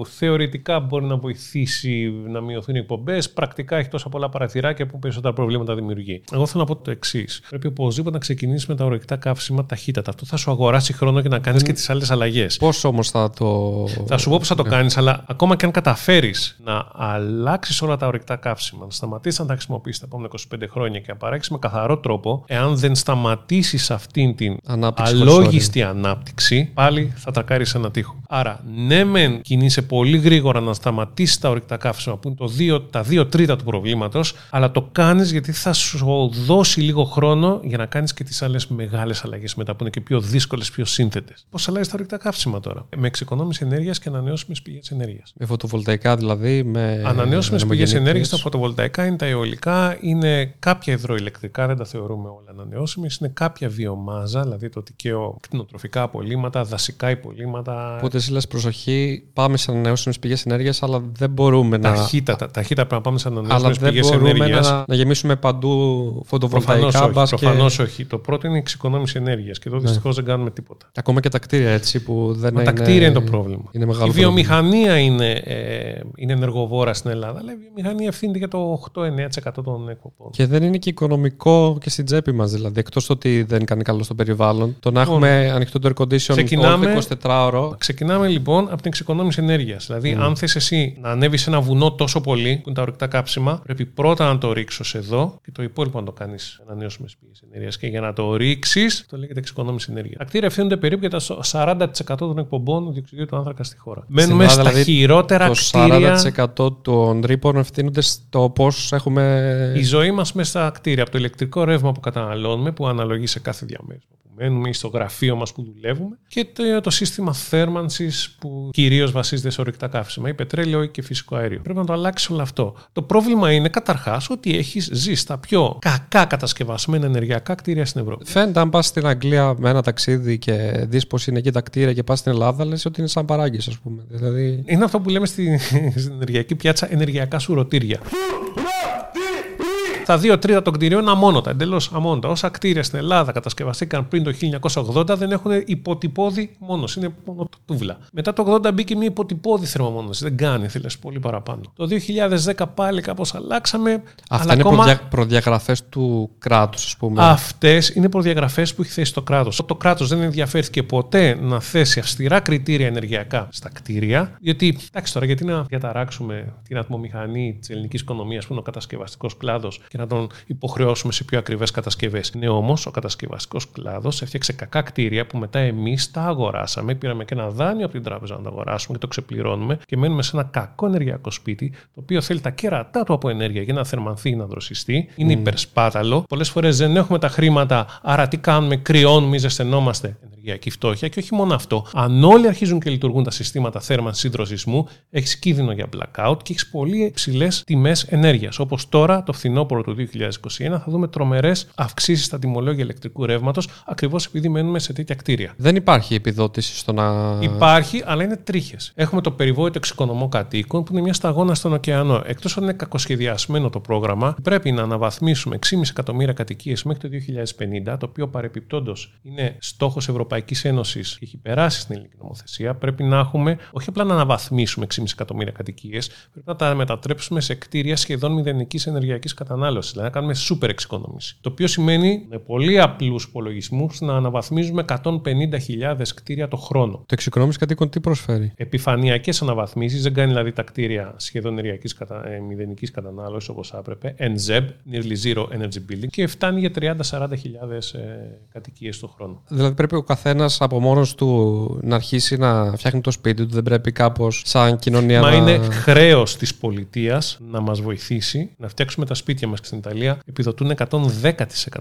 θεωρητικά μπορεί να βοηθήσει να μειωθούν οι εκπομπές. Πρακτικά έχει τόσα πολλά παραθυράκια που περισσότερα προβλήματα δημιουργεί. Εγώ θέλω να πω το εξής. Πρέπει οπωσδήποτε να ξεκινήσεις με τα ορεικτά καύσιμα ταχύτατα. Αυτό θα σου αγοράσει χρόνο και να κάνεις και τις άλλες αλλαγές. Πώς όμως θα το. Θα σου πω πώς θα το κάνεις, αλλά ακόμα και αν καταφέρεις να αλλάξεις όλα τα ορεικτά καύσιμα, να σταματήσεις να τα χρησιμοποιήσεις τα επόμενα 25 χρόνια και να παράξεις με καθαρό τρόπο, εάν δεν σταματήσεις αυτήν την Ανάπτυξη αλόγιστη ανάπτυξη, πάλι θα τρακάρεις ένα τείχο. Άρα, ναι, μεν κινείσαι πολύ γρήγορα να σταματήσεις τα ορεικτά καύσιμα, που είναι το δύο, τα δύο τρίτα του προβλήματος, αλλά το κάνεις γιατί θα σου δώσει λίγο χρόνο για να κάνεις και τις άλλες μεγάλες αλλαγές μετά, που είναι και πιο δύσκολες, πιο σύνθετες. Πώς αλλάζει τα ορεικτά καύσιμα τώρα, με εξοικονόμηση ενέργειας και ανανεώσιμες πηγές ενέργειας. Με φωτοβολταϊκά δηλαδή. Με Ανανεώσιμες πηγές ανεμογεννήτριες. ενέργειας, τα φωτοβολταϊκά είναι τα αιωλικά, είναι κάποια υδροηλεκτρικά, δεν τα θεωρούμε όλα ανανεώσιμες, είναι κάποια βιομάζα, δηλαδή το τικαίο κτηνοτροφικά απολύματα, δασικά υπολείμματα. Οπότε εσύ λες προσοχή, πάμε σε ανανεώσιμες πηγές ενέργειας, αλλά δεν μπορούμε να. Ταχύτατα, ταχύτατα πρέπει να πάμε σε Αλλά ανανεώσιμες δεν πηγές μπορούμε ενέργειας. να, να γεμίσουμε παντού Προφανώς φωτοβολταϊκά. όχι, μπας και- προφανώς όχι. Το πρώτο είναι η εξοικονόμηση ενέργειας και εδώ Ναι. δυστυχώς δεν κάνουμε τίποτα. Ακόμα και τα κτίρια έτσι που δεν Μα είναι. τα κτίρια είναι το πρόβλημα. Είναι μεγάλο η πρόβλημα. βιομηχανία είναι, ε, είναι ενεργοβόρα στην Ελλάδα, αλλά η βιομηχανία ευθύνεται για το 8-9% των εκπομπών. Και δεν είναι και οικονομικό και στην τσέπη μας. Δηλαδή, εκτός ότι δεν κάνει καλό στο περιβάλλον, το να έχουμε ανοιχτό το air condition Λοιπόν, Ξεκινάμε- όλο το 24ωρο. Ξεκινάμε λοιπόν από την εξοικονόμηση ενέργειας. Δηλαδή, αν θες εσύ να ανέβεις σε ένα βουνό τόσο πολύ, που είναι τα ορυκτά κάψιμα, πρέπει πρώτα να το ρίξω εδώ και το υπόλοιπο να το κάνεις ανανεώσιμες πηγές ενέργειας. Και για να το ρίξεις, το λέγεται εξοικονόμηση ενέργειας. Τα κτίρια ευθύνονται περίπου για τα 40% των εκπομπών διοξιδίου του άνθρακα στη χώρα. Μένουμε Στην στα Ελλάδα, δηλαδή, χειρότερα Το κτίρια. 40% των ρήπων ευθύνονται στο πώς έχουμε. Η ζωή μας μέσα στα κτίρια, από το ηλεκτρικό ρεύμα που καταναλώνουμε, που αναλογεί σε κάθε διαμέρισμα που μένουμε ή στο γραφείο μας που δουλεύουμε, και το, το σύστημα θέρμανσης που κυρίως βασίζεται σε ορυκτά καύσιμα, ή πετρέλαιο ή και φυσικό αέριο. Πρέπει να το αλλάξει όλο αυτό. Το πρόβλημα είναι καταρχάς ότι έχεις ζει στα πιο κακά κατασκευασμένα ενεργειακά κτίρια στην Ευρώπη. Φαίνεται αν πας στην Αγγλία με ένα ταξίδι και δεις πώ είναι εκεί τα κτίρια και πας στην Ελλάδα, λες ότι είναι σαν παράγκες, ας πούμε. Δηλαδή. Είναι αυτό που λέμε στη- στην ενεργειακή πιάτσα ενεργειακά σουρωτήρια. Τα δύο τρίτα των κτηρίων αμόνωτα, εντελώς αμόνωτα. Όσα κτίρια στην Ελλάδα κατασκευαστήκαν πριν το 1980 δεν έχουν υποτυπώδη μόνο. Είναι μόνο το τούβλα. Μετά το 80 μπήκε μια υποτυπώδη θερμομόνωση. Δεν κάνει, θέλει πολύ παραπάνω. Το 2010 πάλι κάπως αλλάξαμε. Αυτά αλλά είναι ακόμα προδια... προδιαγραφές του κράτους, ας πούμε. Αυτές είναι προδιαγραφές που έχει θέσει το κράτος. Το κράτος δεν ενδιαφέρθηκε ποτέ να θέσει αυστηρά κριτήρια ενεργειακά στα κτίρια. Γιατί, εντάξει τώρα, γιατί να διαταράξουμε την ατμομηχανή της ελληνικής οικονομίας που είναι ο κατασκευαστικός κλάδος και να τον υποχρεώσουμε σε πιο ακριβές κατασκευές. Ναι, όμως, ο κατασκευαστικός κλάδος έφτιαξε κακά κτίρια που μετά εμείς τα αγοράσαμε. Πήραμε και ένα δάνειο από την τράπεζα να τα αγοράσουμε και το ξεπληρώνουμε και μένουμε σε ένα κακό ενεργειακό σπίτι, το οποίο θέλει τα κέρατά του από ενέργεια για να θερμανθεί ή να δροσιστεί. Είναι υπερσπάταλο. Πολλές φορές δεν έχουμε τα χρήματα, άρα τι κάνουμε, κρυώνουμε ή ζεσθενόμαστε. Ενεργειακή φτώχεια. Και όχι μόνο αυτό. Αν όλοι αρχίζουν και λειτουργούν τα συστήματα θέρμανσης ή δροσισμού, έχεις κίνδυνο για blackout και έχεις πολύ υψηλές τιμές ενέργειας. Όπως τώρα, το φθινόπωρο του 2021, θα δούμε τρομερές αυξήσεις στα τιμολόγια ηλεκτρικού ρεύματος, ακριβώς επειδή μένουμε σε τέτοια κτίρια. Δεν υπάρχει επιδότηση στο να. Υπάρχει, αλλά είναι τρίχες. Έχουμε το περιβόητο εξοικονομώ κατοίκων, που είναι μια σταγόνα στον ωκεανό. Εκτός ότι είναι κακοσχεδιασμένο το πρόγραμμα, πρέπει να αναβαθμίσουμε 6,5 εκατομμύρια κατοικίες μέχρι το 2050, το οποίο παρεπιπτόντως είναι στόχος Ευρωπαϊκής Ένωσης και έχει περάσει στην ελληνική νομοθεσία. Πρέπει να έχουμε, όχι απλά να αναβαθμίσουμε 6,5 εκατομμύρια κατοικίες, πρέπει να τα μετατρέψουμε σε κτίρια σχεδόν μηδενικής ενεργειακής κατανάλωσης. Κατανάλωση. Δηλαδή να κάνουμε σούπερ εξοικονόμηση. Το οποίο σημαίνει με πολύ απλούς υπολογισμούς να αναβαθμίζουμε 150.000 κτίρια το χρόνο. Το εξοικονόμηση κατοίκων τι προσφέρει; Επιφανειακές αναβαθμίσεις, δεν κάνει δηλαδή τα κτίρια σχεδόν ενεργειακής κατα... ε, μηδενικής κατανάλωσης όπως έπρεπε. NZEB, Nearly Zero Energy Building, και φτάνει για 30-40.000 ε, κατοικίες το χρόνο. Δηλαδή πρέπει ο καθένας από μόνος του να αρχίσει να φτιάχνει το σπίτι του, δεν πρέπει κάπως σαν κοινωνία Μα να. είναι χρέος της πολιτείας να μας βοηθήσει να φτιάξουμε τα σπίτια μας. Και στην Ιταλία επιδοτούν 110%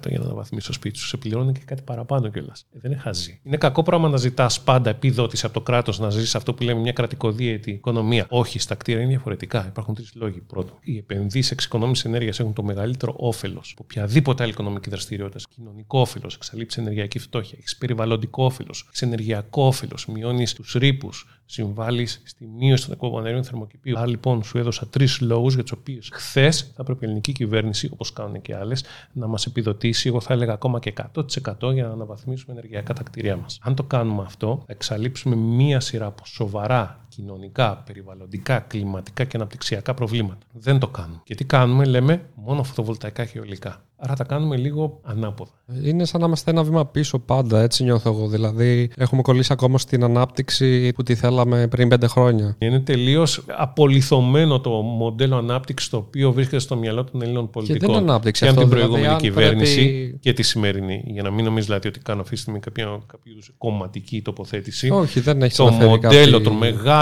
για να αναβαθμίσει το σπίτι σου. Σε πληρώνουν και κάτι παραπάνω κιόλας. Ε, δεν είναι χαζί. Είναι κακό πράγμα να ζητάς πάντα επιδότηση από το κράτος να ζήσει αυτό που λέμε μια κρατικοδίαιτη οικονομία. Όχι, στα κτίρια είναι διαφορετικά. Υπάρχουν τρεις λόγοι. Πρώτον, οι επενδύσεις εξοικονόμησης ενέργειας έχουν το μεγαλύτερο όφελος από οποιαδήποτε άλλη οικονομική δραστηριότητα. Κοινωνικό όφελος, εξαλείψεις ενεργειακή φτώχεια, έχεις περιβαλλοντικό όφελος, έχεις ενεργειακό όφελος, μειώνεις τους ρήπους, συμβάλλει στη μείωση των εκπομπών αερίων θερμοκηπίου. Άρα λοιπόν σου έδωσα τρεις λόγους για τους οποίους χθες θα έπρεπε η ελληνική κυβέρνηση, όπως κάνουν και άλλες, να μας επιδοτήσει, εγώ θα έλεγα ακόμα και 100% για να αναβαθμίσουμε ενεργειακά τα κτίρια μας. Αν το κάνουμε αυτό, θα εξαλείψουμε μία σειρά από σοβαρά κοινωνικά, περιβαλλοντικά, κλιματικά και αναπτυξιακά προβλήματα. Δεν το κάνουμε. Και τι κάνουμε, λέμε μόνο φωτοβολταϊκά και αιωλικά. Άρα τα κάνουμε λίγο ανάποδα. Είναι σαν να είμαστε ένα βήμα πίσω πάντα, έτσι νιώθω εγώ. Δηλαδή, έχουμε κολλήσει ακόμα στην ανάπτυξη που τη θέλαμε πριν πέντε χρόνια. Είναι τελείως απολυθωμένο το μοντέλο ανάπτυξης το οποίο βρίσκεται στο μυαλό των Ελλήνων πολιτικών. δεν είναι ανάπτυξη και αν αυτό, την δηλαδή, προηγούμενη αν κυβέρνηση πρέπει- και τη σημερινή. Για να μην νομίζεις δηλαδή ότι κάνω αυτή τη στιγμή κάποια, κάποιο είδους κομματική τοποθέτηση. Όχι, δεν έχει το αναφέρει μοντέλο κάτι- των μεγάλων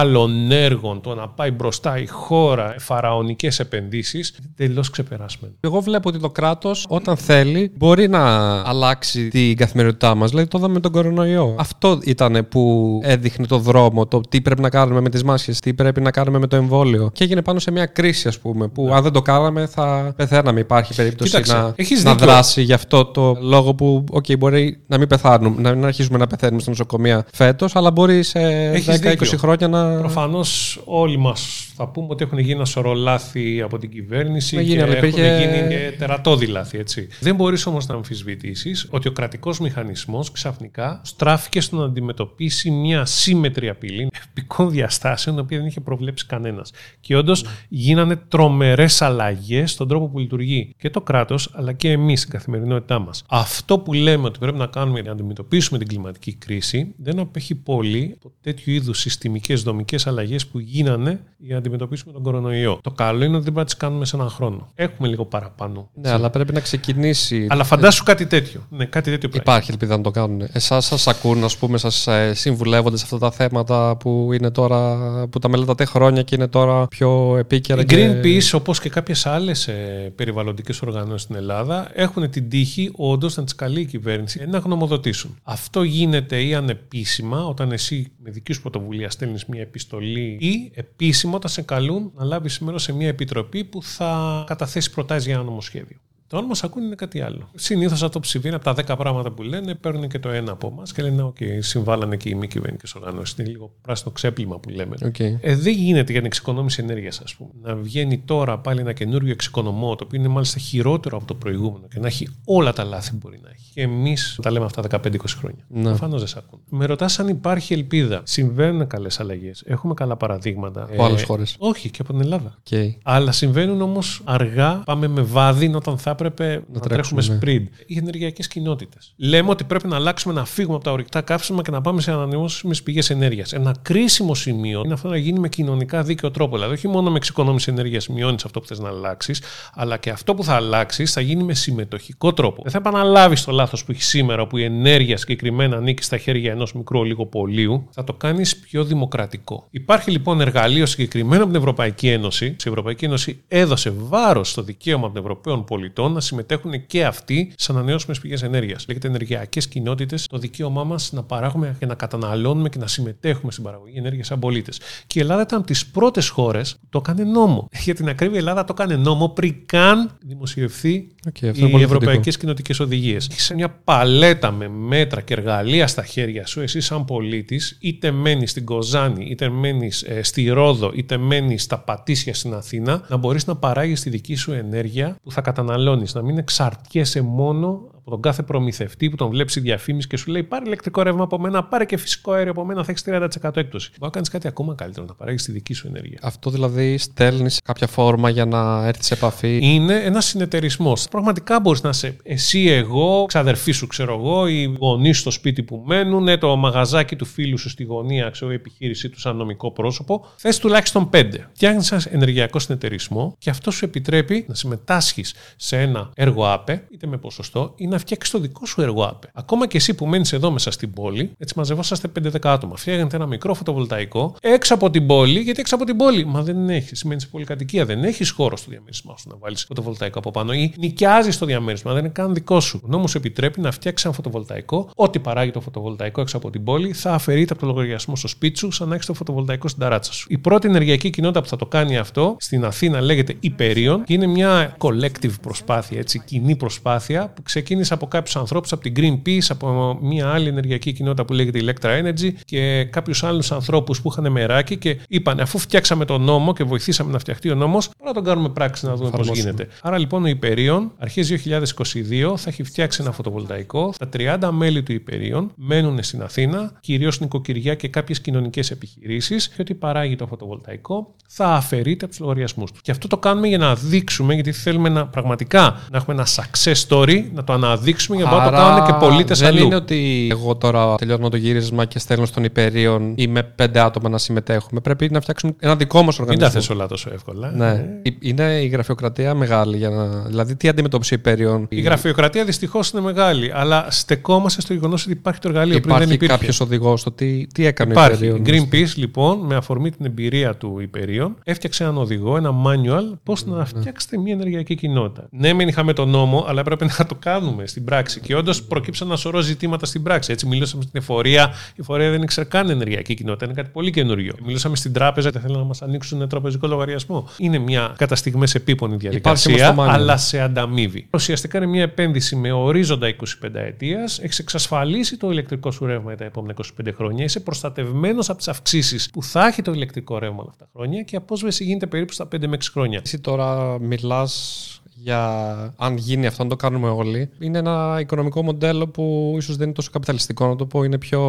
έργων, το να πάει μπροστά η χώρα, φαραωνικές επενδύσεις, τελείως ξεπεράσμενο. Εγώ βλέπω ότι το κράτος, όταν θέλει, μπορεί να αλλάξει την καθημερινότητά μας. Δηλαδή, το είδαμε με τον κορονοϊό. Αυτό ήταν που έδειχνε το δρόμο, το τι πρέπει να κάνουμε με τις μάσκες, τι πρέπει να κάνουμε με το εμβόλιο. Και έγινε πάνω σε μια κρίση, ας πούμε, που αν δεν το κάναμε θα πεθαίναμε. Υπάρχει περίπτωση Κοίταξε, να, έχεις να δίκιο. δράσει γι' αυτό το λόγο που, OK, μπορεί να μην πεθάνουμε, να μην αρχίσουμε να πεθαίνουμε στα νοσοκομεία φέτος, αλλά μπορεί σε Έχεις 10-20 δίκιο. χρόνια να. Προφανώς όλοι μας θα πούμε ότι έχουν γίνει ένα σωρό λάθη από την κυβέρνηση Μα και γίνει, αλλά έχουν υπήρχε- γίνει και τερατώδη λάθη. Έτσι. Δεν μπορείς όμως να αμφισβητήσεις ότι ο κρατικός μηχανισμός ξαφνικά στράφηκε στο να αντιμετωπίσει μια σύμμετρη απειλή επικών διαστάσεων, την οποία δεν είχε προβλέψει κανένας. Και όντως γίνανε τρομερές αλλαγές στον τρόπο που λειτουργεί και το κράτος, αλλά και εμείς στην καθημερινότητά μας. Αυτό που λέμε ότι πρέπει να κάνουμε για να αντιμετωπίσουμε την κλιματική κρίση δεν απέχει πολύ από τέτοιου είδους συστημικές δομικές αλλαγές που γίνανε για να αντιμετωπίσουμε τον κορονοϊό. Το καλό είναι ότι δεν πρέπει να τις κάνουμε σε έναν χρόνο. Έχουμε λίγο παραπάνω. Ναι, αλλά πρέπει να ξεκινήσει. Αλλά φαντάσου κάτι τέτοιο. Ναι, κάτι τέτοιο πρέπει. Υπάρχει ελπίδα να το κάνουν. Εσάς σας ακούν, ας πούμε, σας συμβουλεύονται σε αυτά τα θέματα που είναι τώρα, που τα μελετάτε χρόνια και είναι τώρα πιο επίκαιρα. Η και- Greenpeace, όπως και κάποιες άλλες περιβαλλοντικές οργανώσεις στην Ελλάδα, έχουν την τύχη όντως να τις καλεί η κυβέρνηση να γνωμοδοτήσουν. Αυτό γίνεται ή ανεπίσημα, όταν εσύ με δική σου πρωτοβουλία στέλνεις μια επιστολή, ή επίσημα όταν σε καλούν να λάβεις μέρος σε μια επιτροπή που θα καταθέσει προτάσεις για ένα νομοσχέδιο. Το αν μας ακούνε είναι κάτι άλλο. Συνήθως αυτό που συμβαίνει από τα 10 πράγματα που λένε, παίρνουν και το ένα από εμάς και λένε: OK, συμβάλλανε και οι μη κυβερνητικές οργανώσεις. Είναι λίγο πράσινο ξέπλυμα που λέμε. Οκ. Ε, δεν γίνεται για την εξοικονόμηση ενέργειας, ας πούμε. Να βγαίνει τώρα πάλι ένα καινούριο εξοικονομώ, το οποίο είναι μάλιστα χειρότερο από το προηγούμενο και να έχει όλα τα λάθη που μπορεί να έχει. Και εμείς τα λέμε αυτά 15-20 χρόνια. Ναι. Προφανώς δεν σε ακούν. Με ρωτάς αν υπάρχει ελπίδα. Συμβαίνουν καλές αλλαγές. Έχουμε καλά παραδείγματα. Από άλλες χώρες. Όχι, και από την Ελλάδα. Οκ. Αλλά συμβαίνουν όμως αργά. Πάμε με βάδιν όταν θα έπρεπε να, τρέχουμε τρέξουμε, ναι. sprint. Οι ενεργειακές κοινότητες. Λέμε ότι πρέπει να αλλάξουμε, να φύγουμε από τα ορυκτά καύσιμα και να πάμε σε ανανεώσιμες πηγές ενέργειας. Ένα κρίσιμο σημείο είναι αυτό να γίνει με κοινωνικά δίκαιο τρόπο. Δηλαδή, όχι μόνο με εξοικονόμηση ενέργειας μειώνεις αυτό που θες να αλλάξεις, αλλά και αυτό που θα αλλάξεις θα γίνει με συμμετοχικό τρόπο. Δεν θα επαναλάβεις το λάθος που έχεις σήμερα, όπου η ενέργεια συγκεκριμένα ανήκει στα χέρια ενός μικρού ολιγοπολίου. Θα το κάνεις πιο δημοκρατικό. Υπάρχει λοιπόν εργαλείο συγκεκριμένο από την Ευρωπαϊκή Ένωση. Η Ευρωπαϊκή Ένωση έδωσε βάρος στο δικαίωμα των Ευρωπαίων πολιτών να συμμετέχουν και αυτοί σε ανανεώσιμες πηγές ενέργειας. Λέγεται ενεργειακές κοινότητες, το δικαίωμά μας να παράγουμε και να καταναλώνουμε και να συμμετέχουμε στην παραγωγή ενέργειας σαν πολίτες. Και η Ελλάδα ήταν από τις πρώτες χώρες που το έκανε νόμο. Για την ακρίβεια, η Ελλάδα το έκανε νόμο πριν καν δημοσιευθεί Οκ, αυτό είναι οι πολύ ευρωπαϊκές κοινοτικές οδηγίες. Έχεις μια παλέτα με μέτρα και εργαλεία στα χέρια σου, εσύ σαν πολίτης, είτε μένεις στην Κοζάνη, είτε μένεις στη Ρόδο, είτε μένεις στα Πατήσια στην Αθήνα, να μπορείς να παράγεις τη δική σου ενέργεια που θα καταναλώνεις. Να μην εξαρτιέσαι μόνο από από τον κάθε προμηθευτή που τον βλέπεις στη διαφήμιση και σου λέει πάρε ηλεκτρικό ρεύμα από μένα, πάρε και φυσικό αέριο από μένα, θα έχεις 30% έκπτωση. Μπορεί να κάνεις κάτι ακόμα καλύτερο, να παράγεις τη δική σου ενέργεια. Αυτό δηλαδή στέλνεις κάποια φόρμα για να έρθεις σε επαφή; Είναι ένας συνεταιρισμός. Πραγματικά μπορείς να είσαι εσύ, εγώ, ξαδερφή σου, ξέρω εγώ, οι γονείς στο σπίτι που μένουν, το μαγαζάκι του φίλου σου στη γωνία, ξέρω, η επιχείρησή του σαν νομικό πρόσωπο. Θες τουλάχιστον πέντε. Φτιάχνεις ένας ενεργειακό συνεταιρισμό και αυτό σου επιτρέπει να συμμετάσχεις σε ένα έργο ΑΠΕ, είτε με ποσοστό, ή να φτιάξεις το δικό σου έργο ΑΠΕ. Ακόμα και εσύ που μένεις εδώ μέσα στην πόλη, έτσι μαζευόσαστε 5-10 άτομα. Φτιάχνετε ένα μικρό φωτοβολταϊκό έξω από την πόλη, γιατί έξω από την πόλη, μα δεν έχει, σημαίνει σε πολυκατοικία, δεν έχεις χώρο στο διαμέρισμά σου να βάλεις φωτοβολταϊκό από πάνω ή νοικιάζεις το διαμέρισμα, δεν είναι καν δικό σου. Ο νόμος επιτρέπει να φτιάξεις ένα φωτοβολταϊκό, ό,τι παράγει το φωτοβολταϊκό έξω από την πόλη θα αφαιρείται από το λογαριασμό στο σπίτι σου, σαν να έχεις το φωτοβολταϊκό στην ταράτσα σου. Η πρώτη ενεργειακή κοινότητα που θα το κάνει αυτό στην Αθήνα λέγεται Υπερίων και είναι μια collective προσπάθεια, έτσι, κοινή προσπάθεια που ξεκίνησε από κάποιους ανθρώπους, από την Greenpeace, από μια άλλη ενεργειακή κοινότητα που λέγεται Electra Energy και κάποιους άλλους ανθρώπους που είχαν μεράκι και είπαν αφού φτιάξαμε τον νόμο και βοηθήσαμε να φτιαχτεί ο νόμος, να τον κάνουμε πράξη να δούμε πώς γίνεται. Άρα λοιπόν ο Υπερίων αρχίζει 2022 θα έχει φτιάξει ένα φωτοβολταϊκό. Τα 30 μέλη του Υπερίων μένουν στην Αθήνα, κυρίως νοικοκυριά και κάποιες κοινωνικές επιχειρήσεις και ότι παράγει το φωτοβολταϊκό θα αφαιρείται από του λογαριασμούς του. Και αυτό το κάνουμε για να δείξουμε, γιατί θέλουμε να, πραγματικά να έχουμε ένα success story, να το αναδείξουμε για να το κάνουν και πολίτες αλλού. Δεν είναι ότι εγώ τώρα τελειώνω το γύρισμα και στέλνω στον Υπερίων ή με πέντε άτομα να συμμετέχουμε. Πρέπει να φτιάξουμε ένα δικό μας οργανισμό. Μην τα θες όλα τόσο εύκολα. Ναι. Ε. Είναι η γραφειοκρατία μεγάλη. Για να... Δηλαδή, τι αντιμετώπισε η Υπερίων. Η γραφειοκρατία δυστυχώς είναι μεγάλη, αλλά στεκόμαστε στο γεγονός ότι υπάρχει το εργαλείο. Υπάρχει κάποιος οδηγός στο τι, τι έκανε υπάρχει. η Υπερίων. Greenpeace, λοιπόν, με αφορμή την εμπειρία του Υπερίων, έφτιαξε έναν οδηγό, ένα manual, πώς να Ναι. φτιάξετε μια ενεργειακή κοινότητα. Ναι, μην είχαμε τον νόμο, αλλά έπρεπε να το κάνουμε στην πράξη. Και όντως προκύψαν ένα σωρό ζητήματα στην πράξη. Έτσι, μιλήσαμε στην εφορία. Η εφορία δεν ήξερε καν ενεργειακή κοινότητα. Είναι κάτι πολύ καινούριο. Μιλήσαμε στην τράπεζα και θέλουν να μας ανοίξουν τραπεζικό λογαριασμό. Είναι μια κατά στιγμέ επίπονη διαδικασία, όμως το manual. αλλά σε ανταμείβει. Ουσιαστικά είναι μια επένδυση με ορίζοντα 25 ετία. Έχει εξασφαλίσει το ηλεκτρικό σου ρεύμα για τα επόμενα 25 χρόνια. Είσαι προστατευμένος από τις αυξήσεις που θα έχει το ηλεκτρικό ρεύμα όλα αυτά τα χρόνια και η απόσβεση γίνεται περίπου στα 5 με 6 χρόνια. Εσύ τώρα μιλάς για αν γίνει αυτό, να το κάνουμε όλοι. Είναι ένα οικονομικό μοντέλο που ίσως δεν είναι τόσο καπιταλιστικό, να το πω. Είναι πιο.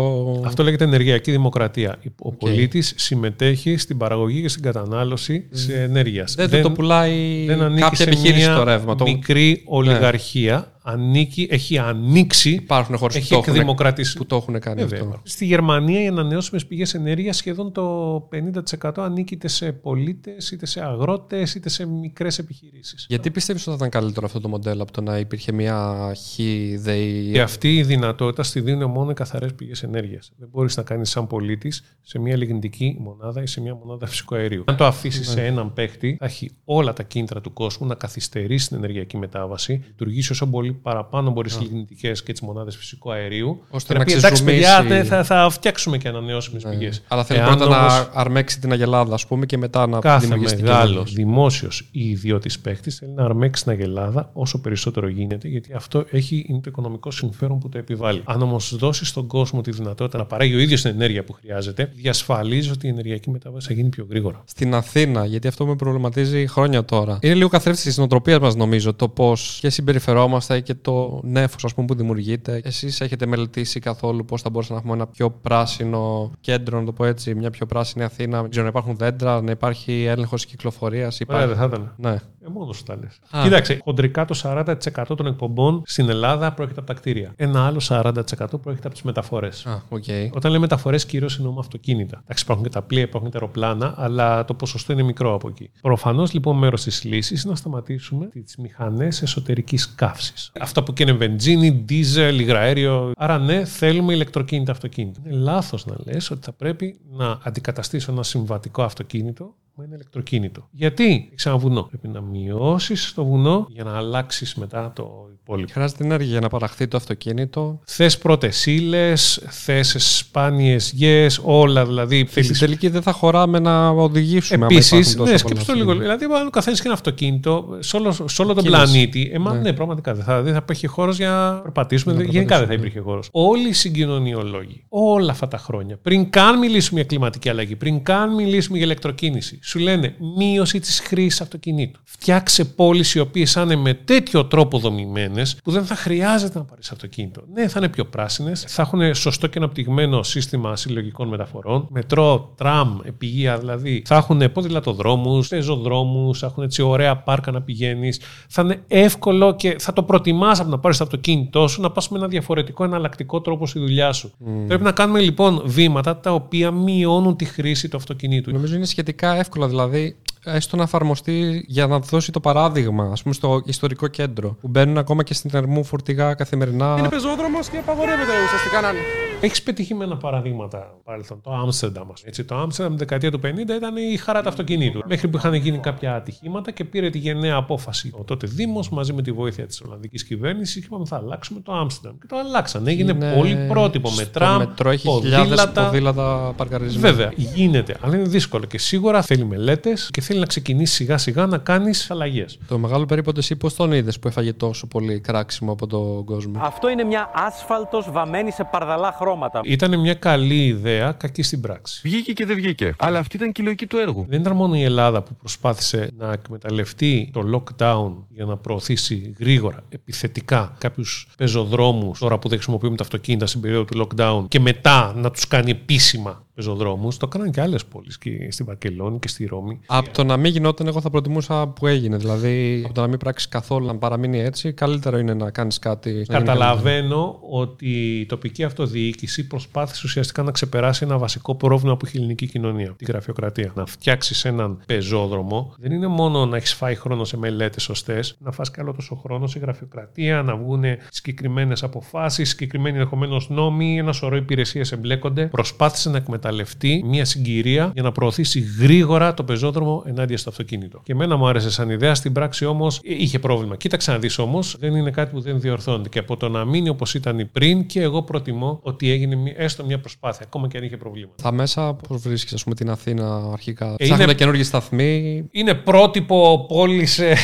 Αυτό λέγεται ενεργειακή δημοκρατία. Ο okay. πολίτης συμμετέχει στην παραγωγή και στην κατανάλωση σε ενέργειας. Δεν, δεν το πουλάει δεν ανήκει κάποια σε επιχείρηση μια το ρεύμα. Το... Μικρή ολιγαρχία. Ανήκει, έχει ανοίξει. Υπάρχουν χώρες έχει που, το έχουν- εκδημοκρατήσει. που το έχουν κάνει Βέβαια. αυτό. Στη Γερμανία οι ανανεώσιμες πηγές ενέργειας σχεδόν το 50% ανήκει είτε σε πολίτες, είτε σε αγρότες, είτε σε μικρές επιχειρήσεις. Γιατί πιστεύεις ότι θα ήταν καλύτερο αυτό το μοντέλο από το να υπήρχε μια χ, ΔΕΗ. Και αυτή η δυνατότητα στη δίνουν μόνο οι καθαρές πηγές ενέργειας. Δεν μπορείς να κάνεις σαν πολίτης σε μια λιγνητική μονάδα ή σε μια μονάδα φυσικού αερίου. Αν το αφήσεις σε έναν παίχτη, θα έχει όλα τα κίνητρα του κόσμου να καθυστερήσει την ενεργειακή μετάβαση, λειτουργήσει όσο πολύ παραπάνω μπορεί στι λιγνητικέ και τις μονάδες φυσικού αερίου. Ώστε και να πει εντάξει, παιδιά, ξεζουμίσει- ναι, θα, θα φτιάξουμε και ανανεώσιμες Ναι. πηγές. Αλλά θέλει πρώτα να αρμέξει την Αγελάδα, ας πούμε, και μετά να Κάθε δημιουργήσει την μεγάλος κοινωνία. δημόσιος ή ιδιώτης παίχτη θέλει να αρμέξει την Αγελάδα όσο περισσότερο γίνεται, γιατί αυτό έχει, είναι το οικονομικό συμφέρον που το επιβάλλει. Αν όμως δώσει στον κόσμο τη δυνατότητα να παράγει ο ίδιος την ενέργεια που χρειάζεται, διασφαλίζει ότι η ενεργειακή μετάβαση θα γίνει πιο γρήγορα. Στην Αθήνα, γιατί αυτό με προβληματίζει χρόνια τώρα. Είναι λίγο καθρέφτης της νοοτροπίας μας, νομίζω, το πώς και συμπεριφερόμαστε και το νέφο, ας πούμε, που δημιουργείται. Εσείς έχετε μελετήσει καθόλου πώς θα μπορούσαμε να έχουμε ένα πιο πράσινο κέντρο, να το πω έτσι, μια πιο πράσινη Αθήνα; Δεν ξέρω, να υπάρχουν δέντρα, να υπάρχει έλεγχος κυκλοφορίας. Ωραία, δεν θα ήταν. Ναι. Ε, μόνος σου τα λες. Α. Κοίταξε, χοντρικά το 40% των εκπομπών στην Ελλάδα προέρχεται από τα κτίρια. Ένα άλλο 40% προέρχεται από τις μεταφορές. Α, οκ. Όταν λέμε μεταφορές, κυρίως εννοούμε αυτοκίνητα. Εντάξει, υπάρχουν και τα πλοία, υπάρχουν και τα αεροπλάνα, αλλά το ποσοστό είναι μικρό από εκεί. Προφανώς λοιπόν μέρος της λύσης είναι να σταματήσουμε τις μηχανές εσωτερικής καύσης. Αυτά που καίνε βενζίνη, ντίζελ, υγραέριο. Άρα ναι, θέλουμε ηλεκτροκίνητα αυτοκίνητα. Είναι λάθος να λες ότι θα πρέπει να αντικαταστήσω ένα συμβατικό αυτοκίνητο με ένα ηλεκτροκίνητο. Γιατί, σε ένα βουνό. Πρέπει να μειώσεις το βουνό για να αλλάξεις μετά το υπόλοιπο. Χρειάζεται ενέργεια για να παραχθεί το αυτοκίνητο. Θες πρώτες ύλες, θες σπάνιες γέε, όλα δηλαδή. Και στην τελική δεν θα χωράμε να οδηγήσουμε. άμα Επίσης, υπάρχουν τόσα ναι, πολλά σκέψτε το λίγο. αυτοκίνητα. Δηλαδή, αν ο καθένα έχει ένα αυτοκίνητο σε όλο, σε όλο τον Κίνηση. πλανήτη, εμά, Ναι. ναι. πραγματικά δεν θα, δεν θα υπήρχε χώρος για να περπατήσουμε. Να δεν- Γενικά δεν θα περπατήσουμε, υπήρχε χώρος. Όλοι οι συγκοινωνιολόγοι, όλα αυτά τα χρόνια, πριν καν μιλήσουμε για κλιματική αλλαγή, πριν καν μιλήσουμε για ηλεκτροκίνηση, Σου λένε μείωση της χρήσης αυτοκινήτου. Φτιάξε πόλεις οι οποίες θα είναι με τέτοιο τρόπο δομημένες που δεν θα χρειάζεται να πάρεις αυτοκίνητο. Ναι, θα είναι πιο πράσινες, θα έχουν σωστό και αναπτυγμένο σύστημα συλλογικών μεταφορών, μετρό, τραμ, επιγεία δηλαδή. Θα έχουν ποδηλατοδρόμους, πεζοδρόμους, θα έχουν έτσι ωραία πάρκα να πηγαίνεις. Θα είναι εύκολο και θα το προτιμάς από να πάρεις το αυτοκίνητό σου να πας με ένα διαφορετικό εναλλακτικό τρόπο στη δουλειά σου. Πρέπει να κάνουμε λοιπόν βήματα τα οποία μειώνουν τη χρήση του αυτοκινήτου. Νομίζω είναι σχετικά εύκολο, δηλαδή έστω να εφαρμοστεί για να δώσει το παράδειγμα, ας πούμε, στο ιστορικό κέντρο. Που μπαίνουν ακόμα και στην Ερμού φορτηγά καθημερινά. Είναι πεζόδρομος και απαγορεύεται ουσιαστικά να είναι. Έχεις πετυχημένα παραδείγματα παρελθόν. Το Άμστερνταμ. ας πούμε. Έτσι, το Άμστερνταμ την δεκαετία του 50 ήταν η χαρά του αυτοκινήτου. Μέχρι που είχαν γίνει κάποια ατυχήματα και πήρε τη γενναία απόφαση ο τότε Δήμος μαζί με τη βοήθεια της Ολλανδικής κυβέρνησης και είπαμε θα αλλάξουμε το Άμστερνταμ. Και το αλλάξαν. Έγινε Είναι- πολύ πρότυπο με στο τραμ, μετρό έχει χιλιάδες ποδήλατα. ποδήλατα παρκαρισμένα. Βέβαια, γίνεται, αλλά είναι δύσκολο και σίγουρα θέλει μελέτες και θέλει να ξεκινήσει σιγά σιγά να κάνεις αλλαγές. Το μεγάλο περίπου εσύ πώς τον είδες που έφαγε τόσο πολύ κράξιμο από τον κόσμο; Αυτό είναι μια άσφαλτος βαμμένη σε παρδαλά χρώματα. Ήταν μια καλή ιδέα, κακή στην πράξη. Βγήκε και δεν βγήκε. Αλλά αυτή ήταν και η λογική του έργου. Δεν ήταν μόνο η Ελλάδα που προσπάθησε να εκμεταλλευτεί το lockdown για να προωθήσει γρήγορα, επιθετικά κάποιους πεζοδρόμους, τώρα που δεν χρησιμοποιούμε τα αυτοκίνητα στην περίοδο του lockdown, και μετά να τους κάνει επίσημα πεζοδρόμους. Το έκαναν και άλλες πόλεις, και στη Βαρκελόνη και στη Ρώμη. Από το να μην γινόταν, εγώ θα προτιμούσα που έγινε. Δηλαδή, από το να μην πράξει καθόλου, να παραμείνει έτσι, καλύτερο είναι να κάνεις κάτι. να γίνει καλύτερο. Καταλαβαίνω ότι η τοπική αυτοδιοίκηση προσπάθησε ουσιαστικά να ξεπεράσει ένα βασικό πρόβλημα που έχει η ελληνική κοινωνία, τη γραφειοκρατία. Να φτιάξεις έναν πεζόδρομο δεν είναι μόνο να έχεις φάει χρόνο σε μελέτες σωστές, να φας και άλλο τόσο χρόνο σε γραφειοκρατία, να βγουν συγκεκριμένες αποφάσεις, συγκεκριμένοι ενδεχομένως νόμοι, ένα σωρό υπηρεσίες εμπλέκονται. Προσπάθησε να εκμεταλλευτεί μια συγκυρία για να προωθήσει γρήγορα το πεζόδρομο ενάντια στο αυτοκίνητο. Και εμένα μου άρεσε σαν ιδέα, στην πράξη όμως είχε πρόβλημα. Κοίταξε να δεις όμως, δεν είναι κάτι που δεν διορθώνεται. Και από το να μείνει όπως ήταν πριν, και εγώ προτιμώ ότι έγινε μια- έστω μια προσπάθεια, ακόμα και αν είχε προβλήματα. Τα μέσα, πώς βρίσκεις, ας πούμε, την Αθήνα αρχικά; Ε, Ψάχνουν είναι- καινούργιοι σταθμοί. Είναι πρότυπο πόλης σε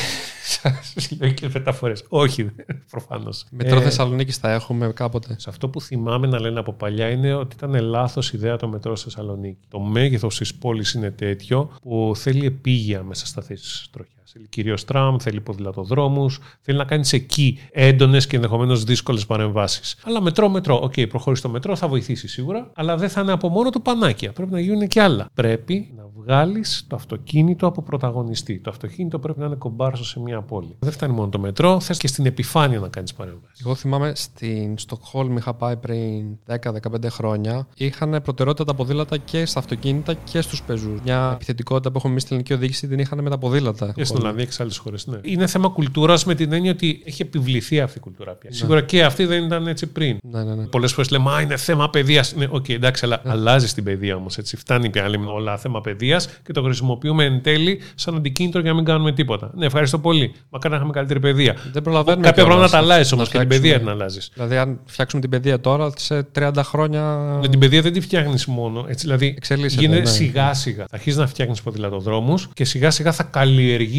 συλλογικέ μεταφορές. Όχι, προφανώς. Μετρό Θεσσαλονίκη θα έχουμε κάποτε. Σε αυτό που θυμάμαι να λένε από παλιά είναι ότι ήταν λάθος ιδέα το μετρό στη Θεσσαλονίκη. Το μέγεθος της πόλης είναι τέτοιο που θέλει επίγεια μέσα στα θέσεις τροχιά. Θέλει κυρίως τραμ, θέλει ποδηλατοδρόμους, θέλει να κάνεις εκεί έντονες και ενδεχομένως δύσκολες παρεμβάσεις. Αλλά μετρό, μετρό. Οκ, προχωρήσει το μετρό, θα βοηθήσεις σίγουρα, αλλά δεν θα είναι από μόνο του πανάκεια. Πρέπει να γίνουν και άλλα. Πρέπει να βγάλεις το αυτοκίνητο από πρωταγωνιστή. Το αυτοκίνητο πρέπει να είναι κομπάρσος σε μια πόλη. Δεν φτάνει μόνο το μετρό, θες και στην επιφάνεια να κάνεις παρεμβάσεις. Εγώ θυμάμαι στην Στοκχόλμη είχα πάει πριν 10-15 χρόνια. Είχαν προτεραιότητα τα ποδήλατα και στα αυτοκίνητα και στους πεζούς. Μια επιθετικότητα που έχουμε εμείς στην ελληνική οδήγηση την είχαν με τα ποδήλατα. Και στην Ολλανδία και σε άλλες χώρες. Ναι. Είναι θέμα κουλτούρας με την έννοια ότι έχει επιβληθεί αυτή η κουλτούρα πια. Σίγουρα και αυτή δεν ήταν έτσι πριν. Ναι, ναι, ναι. Πολλές φορές λέμε Α, είναι θέμα παιδείας. Ναι, οκ, εντάξει, αλλά αλλάζει την παιδεία όμως. Φτάνει πια να λέμε όλα θέμα παιδείας και το χρησιμοποιούμε εν τέλει σαν αντικίνητρο για να μην κάνουμε τίποτα. Ναι, ευχαριστώ πολύ. Μακάρι να είχαμε καλύτερη παιδεία. Δεν προλαβαίνουμε Κάποια κιόλας πράγματα τα αλλάζει όμως να και την φτιάξουμε. παιδεία την αλλάζεις. Δηλαδή, αν φτιάξουμε την παιδεία τώρα, σε 30 χρόνια. Με την παιδεία δεν τη φτιάχνεις μόνο. Έτσι, δηλαδή Εξελίσσεται, γίνεται ναι. σιγά σιγά. Θα αρχίσεις να φτιάχνεις ποδηλατοδρόμους και σιγά σιγά θα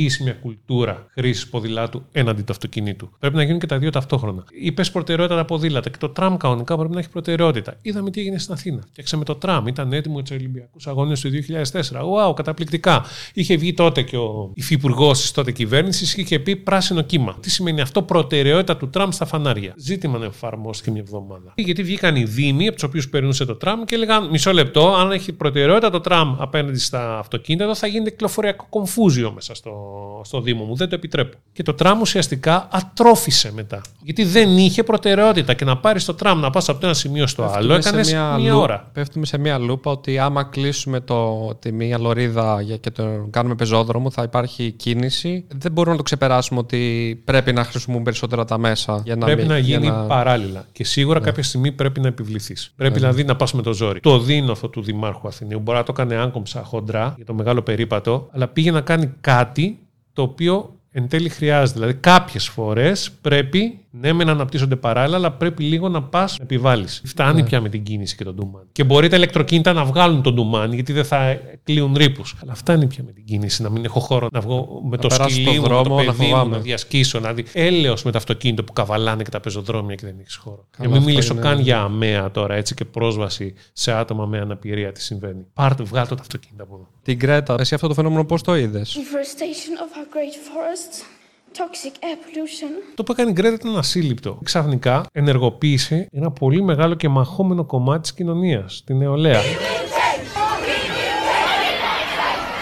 καλλιεργήσεις μια κουλτούρα χρήσης ποδηλάτου έναντι του αυτοκινήτου. Πρέπει να γίνουν και τα δύο ταυτόχρονα. Είπες προτεραιότητα τα ποδήλατα και το τραμ κανονικά πρέπει να έχει προτεραιότητα. Είδαμε τι έγινε στην Αθήνα. Φτιάξαμε το τραμ, ήταν έτοιμο για τους Ολυμπιακούς Αγώνες του 2004. Wow, καταπληκτικά. Είχε βγει τότε και ο υφυπουργός της τότε κυβέρνησης και είχε πει πράσινο κύμα. Τι σημαίνει αυτό, προτεραιότητα του τραμ στα φανάρια. Ζήτημα να εφαρμόστηκε μια εβδομάδα. Γιατί βγήκαν οι δήμοι από τους οποίους περνούσε το τραμ και έλεγαν μισό λεπτό, αν έχει προτεραιότητα το τραμ απέναντι στα αυτοκίνητα, εδώ θα γίνεται κυκλοφοριακό κομφούζιο μέσα στο, στο Δήμο μου. Δεν το επιτρέπω. Και το τραμ ουσιαστικά ατρόφησε μετά. Γιατί δεν είχε προτεραιότητα και να πάρεις το τραμ να πας από το ένα σημείο στο άλλο, Πέφτουμε σε έκανες μία λου- ώρα. Πέφτουμε σε μια λούπα ότι άμα κλείσουμε το, τη μία λωρίδα για- και το κάνουμε πεζόδρομο θα υπάρχει κίνηση. Δεν μπορούμε να το ξεπεράσουμε ότι πρέπει να χρησιμοποιούμε περισσότερα τα μέσα για να πρέπει μην- να για γίνει να- Ναι. παράλληλα. Και σίγουρα κάποια στιγμή πρέπει να επιβληθείς. Πρέπει δηλαδή να πας με το ζόρι. Το δίνοφο του Δημάρχου Αθηναίου μπορεί να το κάνει άγκομψα χοντρά για το μεγάλο περίπατο, αλλά πήγε να κάνει κάτι το οποίο Εν τέλει χρειάζεται. Δηλαδή, κάποιες φορές πρέπει ναι, με να αναπτύσσονται παράλληλα, αλλά πρέπει λίγο να πας να επιβάλλεις. Φτάνει Ναι. πια με την κίνηση και τον ντουμάνι. Και μπορεί τα ηλεκτροκίνητα να βγάλουν τον ντουμάνι, γιατί δεν θα κλείουν ρήπους. Αλλά φτάνει πια με την κίνηση, να μην έχω χώρο να βγω με το περάσω σκυλί στον μου, με το δρόμο, να παιδί μου, φοβάμαι. να διασκήσω, να δει έλεος με το αυτοκίνητο που καβαλάνε και τα πεζοδρόμια και δεν έχεις χώρο. Καλά, και μην αυτό μιλήσω είναι- καν για αμαία τώρα έτσι και πρόσβαση σε άτομα με αναπηρία τι συμβαίνει. Πάρτε, βγάλτε τα αυτοκίνητα από εδώ. Την Κρέτα, εσύ αυτό το φαινόμενο πώς το είδες; Deforestation of our great forests, toxic air pollution. Το που έκανε η Γκρέτα ήταν ασύλληπτο. Ξαφνικά ενεργοποίησε ένα πολύ μεγάλο και μαχόμενο κομμάτι της κοινωνίας, την νεολαία.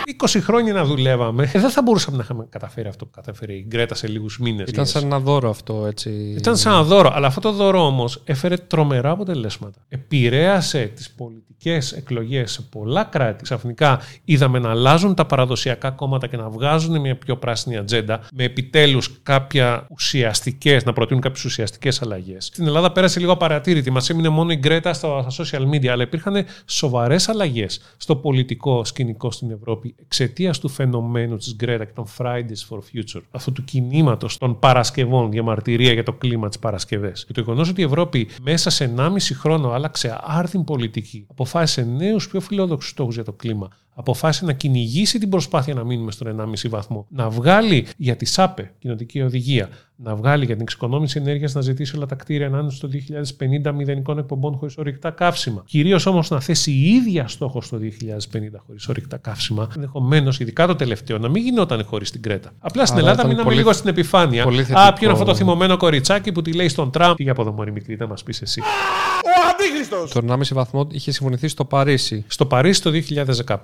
20 χρόνια να δουλεύαμε, ε, δεν θα μπορούσαμε να είχαμε καταφέρει αυτό που καταφέρει η Γκρέτα σε λίγους μήνες. Ήταν σαν ένα δώρο αυτό, έτσι. Ήταν σαν ένα δώρο. Αλλά αυτό το δώρο όμως έφερε τρομερά αποτελέσματα. Επηρέασε τις πολιτικές εκλογές σε πολλά κράτη. Ξαφνικά είδαμε να αλλάζουν τα παραδοσιακά κόμματα και να βγάζουν μια πιο πράσινη ατζέντα με επιτέλους κάποια ουσιαστικές, να προτείνουν κάποιες ουσιαστικές αλλαγές. Στην Ελλάδα πέρασε λίγο απαρατήρητη. Μας έμεινε μόνο η Γκρέτα στα στα social media, αλλά υπήρχαν σοβαρές αλλαγές στο πολιτικό σκηνικό στην Ευρώπη εξαιτίας του φαινομένου της Γκρέτα και των Fridays for Future, αυτού του κινήματος των Παρασκευών, διαμαρτυρία για το κλίμα τι Παρασκευές. Και το γεγονός ότι η Ευρώπη μέσα σε 1,5 χρόνο άλλαξε άρδιν πολιτική, αποφάσισε νέους πιο φιλόδοξους στόχους για το κλίμα, αποφάσισε να κυνηγήσει την προσπάθεια να μείνουμε στον 1,5 βαθμό, να βγάλει για τη ΣΑΠΕ, κοινοτική οδηγία, να βγάλει για την εξοικονόμηση ενέργειας να ζητήσει όλα τα κτίρια να είναι στο 2050 μηδενικών εκπομπών χωρίς ορυκτά καύσιμα. Κυρίως όμως να θέσει η ίδια στόχο στο 2050 χωρίς ορυκτά καύσιμα. Ενδεχομένως, ειδικά το τελευταίο, να μην γινόταν χωρίς την Κρέτα. Απλά στην Άρα Ελλάδα ήταν μείναμε πολύ- λίγο στην επιφάνεια. πολύ Α, θετικό. ποιο είναι αυτό το θυμωμένο κοριτσάκι που τη λέει στον Τραμπ. Πήγε από εδώ, Μωρή Μικρή, θα μας πεις εσύ. Το 1,5 βαθμό είχε συμφωνηθεί στο Παρίσι. Στο Παρίσι το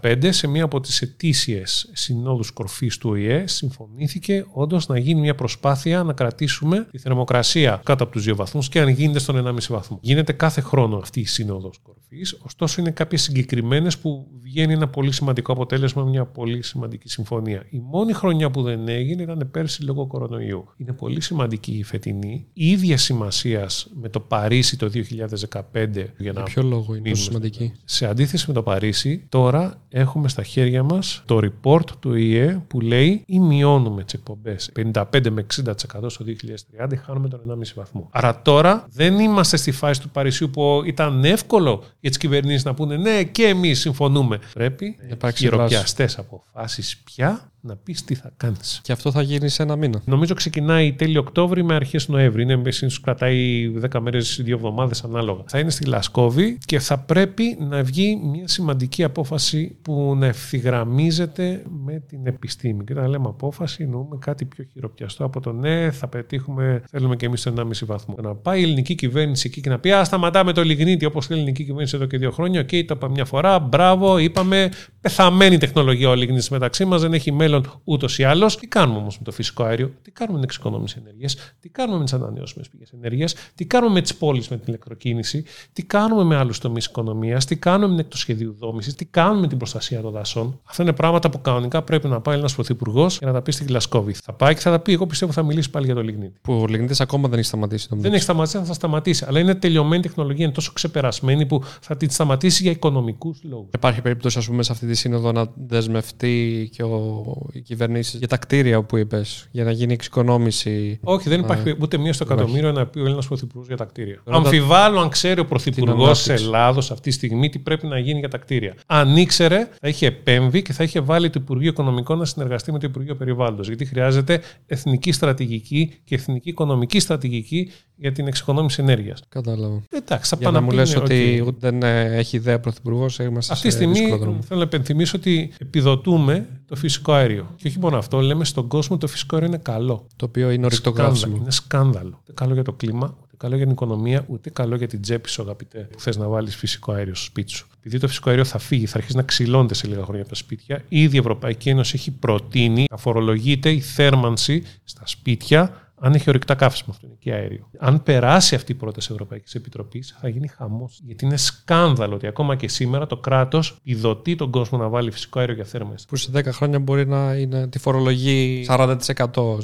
2015, σε μία από τις ετήσιες συνόδους κορφής του ΟΗΕ, συμφωνήθηκε όντως να γίνει μια προσπάθεια να κρατήσουμε τη θερμοκρασία κάτω από τους δύο βαθμούς και αν γίνεται στον 1,5 βαθμό. Γίνεται κάθε χρόνο αυτή η σύνοδος κορφής, ωστόσο είναι κάποιες συγκεκριμένες που βγαίνει ένα πολύ σημαντικό αποτέλεσμα, μια πολύ σημαντική συμφωνία. Η μόνη χρονιά που δεν έγινε ήταν πέρσι λόγω κορονοϊού. Είναι πολύ σημαντική η φετινή, η ίδια σημασίας με το Παρίσι το 2015 για να Για ποιο λόγο είναι τόσο μείνουμε σημαντική. σε αντίθεση με το Παρίσι, τώρα έχουμε στα χέρια μας το report του ΙΕ που λέει ή μειώνουμε τις εκπομπές 55 με 60% στο 2030 ή χάνουμε τον 1,5 βαθμό. Άρα τώρα δεν είμαστε στη φάση του Παρισιού που ήταν εύκολο για τις κυβερνήσεις να πούνε ναι, και εμείς συμφωνούμε. Πρέπει υπάρξει χειροπιαστές αποφάσεις πια να πεις τι θα κάνεις. Και αυτό θα γίνει σε ένα μήνα. Νομίζω ξεκινάει τέλη Οκτώβρη με αρχές Νοέμβρη. Είναι συνήθως κρατάει 10 μέρες ή 2 εβδομάδες ανάλογα. Θα είναι στη Γλασκώβη και θα πρέπει να βγει μια σημαντική απόφαση που να ευθυγραμμίζεται με την επιστήμη. Και όταν λέμε απόφαση, εννοούμε κάτι πιο χειροπιαστό από το ναι, θα πετύχουμε, θέλουμε και εμείς το 1,5 βαθμό. Το να πάει η ελληνική κυβέρνηση εκεί και να πει Α, σταματάμε το λιγνίτη όπως θέλει η ελληνική κυβέρνηση εδώ και δύο χρόνια. Οκ, το είπαμε μια φορά. Μπράβο, είπαμε πεθαμένη τεχνολογία ο λιγνίτης μεταξύ μας, δεν έχει μέλλον ούτως ή άλλως. Τι κάνουμε όμως με το φυσικό αέριο, τι κάνουμε με την εξοικονόμηση ενέργειας, τι κάνουμε με τις ανανεώσιμες πηγές ενέργειας, τι κάνουμε με τις πόλεις με την ηλεκτροκίνηση, τι κάνουμε με άλλους τομείς οικονομίας, τι κάνουμε με την εκτοσχεδίου δόμησης, τι κάνουμε με την προστασία των δασών; Αυτά είναι πράγματα που κανονικά πρέπει να πάει ένας πρωθυπουργός για να τα πει στη Γλασκόβη. Θα πάει και θα τα πει. Εγώ πιστεύω θα μιλήσει πάλι για το λιγνίτη. Που ο Λιγνίτης ακόμα δεν έχει σταματήσει. νομίζω. Δεν έχει σταματήσει, θα σταματήσει. Αλλά είναι τελειωμένη τεχνολογία, είναι τόσο ξεπερασμένη που θα την σταματήσει για οικονομικούς λόγους. Υπάρχει περίπτωση, ας πούμε, σε αυτή τη σύνοδο να δεσμευτεί και ο, οι κυβερνήσεις για τα κτίρια που είπες, για να γίνει εξοικονόμηση. Όχι, δεν υπάρχει Α, ούτε μία στο όχι. εκατομμύριο να πει ο Έλληνας Πρωθυπουργός για τα κτίρια. Ρώτα- Αμφιβάλλω αν ξέρει ο Πρωθυπουργός τη ανάπτυξη. Ελλάδος αυτή τη στιγμή τι πρέπει να γίνει για τα κτίρια. Αν ήξερε, θα είχε επέμβει και θα είχε βάλει το Υπουργείο Οικονομικών να συνεργαστεί με το Υπουργείο Περιβάλλοντος. Γιατί χρειάζεται εθνική στρατηγική και εθνική οικονομική στρατηγική για την εξοικονόμηση ενέργειας. Κατάλαβα. Εντάξει, θα Για πάνε να μου πει, λες ναι, ότι οκ. ούτε δεν ε, έχει ιδέα ο Πρωθυπουργός, είμαστε Αυτή τη σε στιγμή δύσκολο δρόμο. θέλω να επενθυμίσω ότι επιδοτούμε το φυσικό αέριο. Και όχι μόνο αυτό, λέμε στον κόσμο ότι το φυσικό αέριο είναι καλό. Το οποίο είναι Σκάνδαλο. ορυκτογράφησιμο. Είναι σκάνδαλο. Ούτε καλό για το κλίμα, ούτε καλό για την οικονομία, ούτε καλό για την τσέπη σου, αγαπητέ, που θες να βάλεις φυσικό αέριο στο σπίτι σου. Επειδή το φυσικό αέριο θα φύγει, θα αρχίσει να ξυλώνεται σε λίγα χρόνια από τα σπίτια, ήδη η Ευρωπαϊκή Ένωση έχει προτείνει να φορολογείται η θέρμανση στα σπίτια Αν έχει ορυκτά καύσιμα αυτό είναι και αέριο. Αν περάσει αυτή η πρόταση Ευρωπαϊκής Επιτροπής, θα γίνει χαμός. Γιατί είναι σκάνδαλο ότι ακόμα και σήμερα το κράτος επιδοτεί τον κόσμο να βάλει φυσικό αέριο για θέρμανση. Που σε 10 χρόνια μπορεί να είναι τη φορολογή 40%.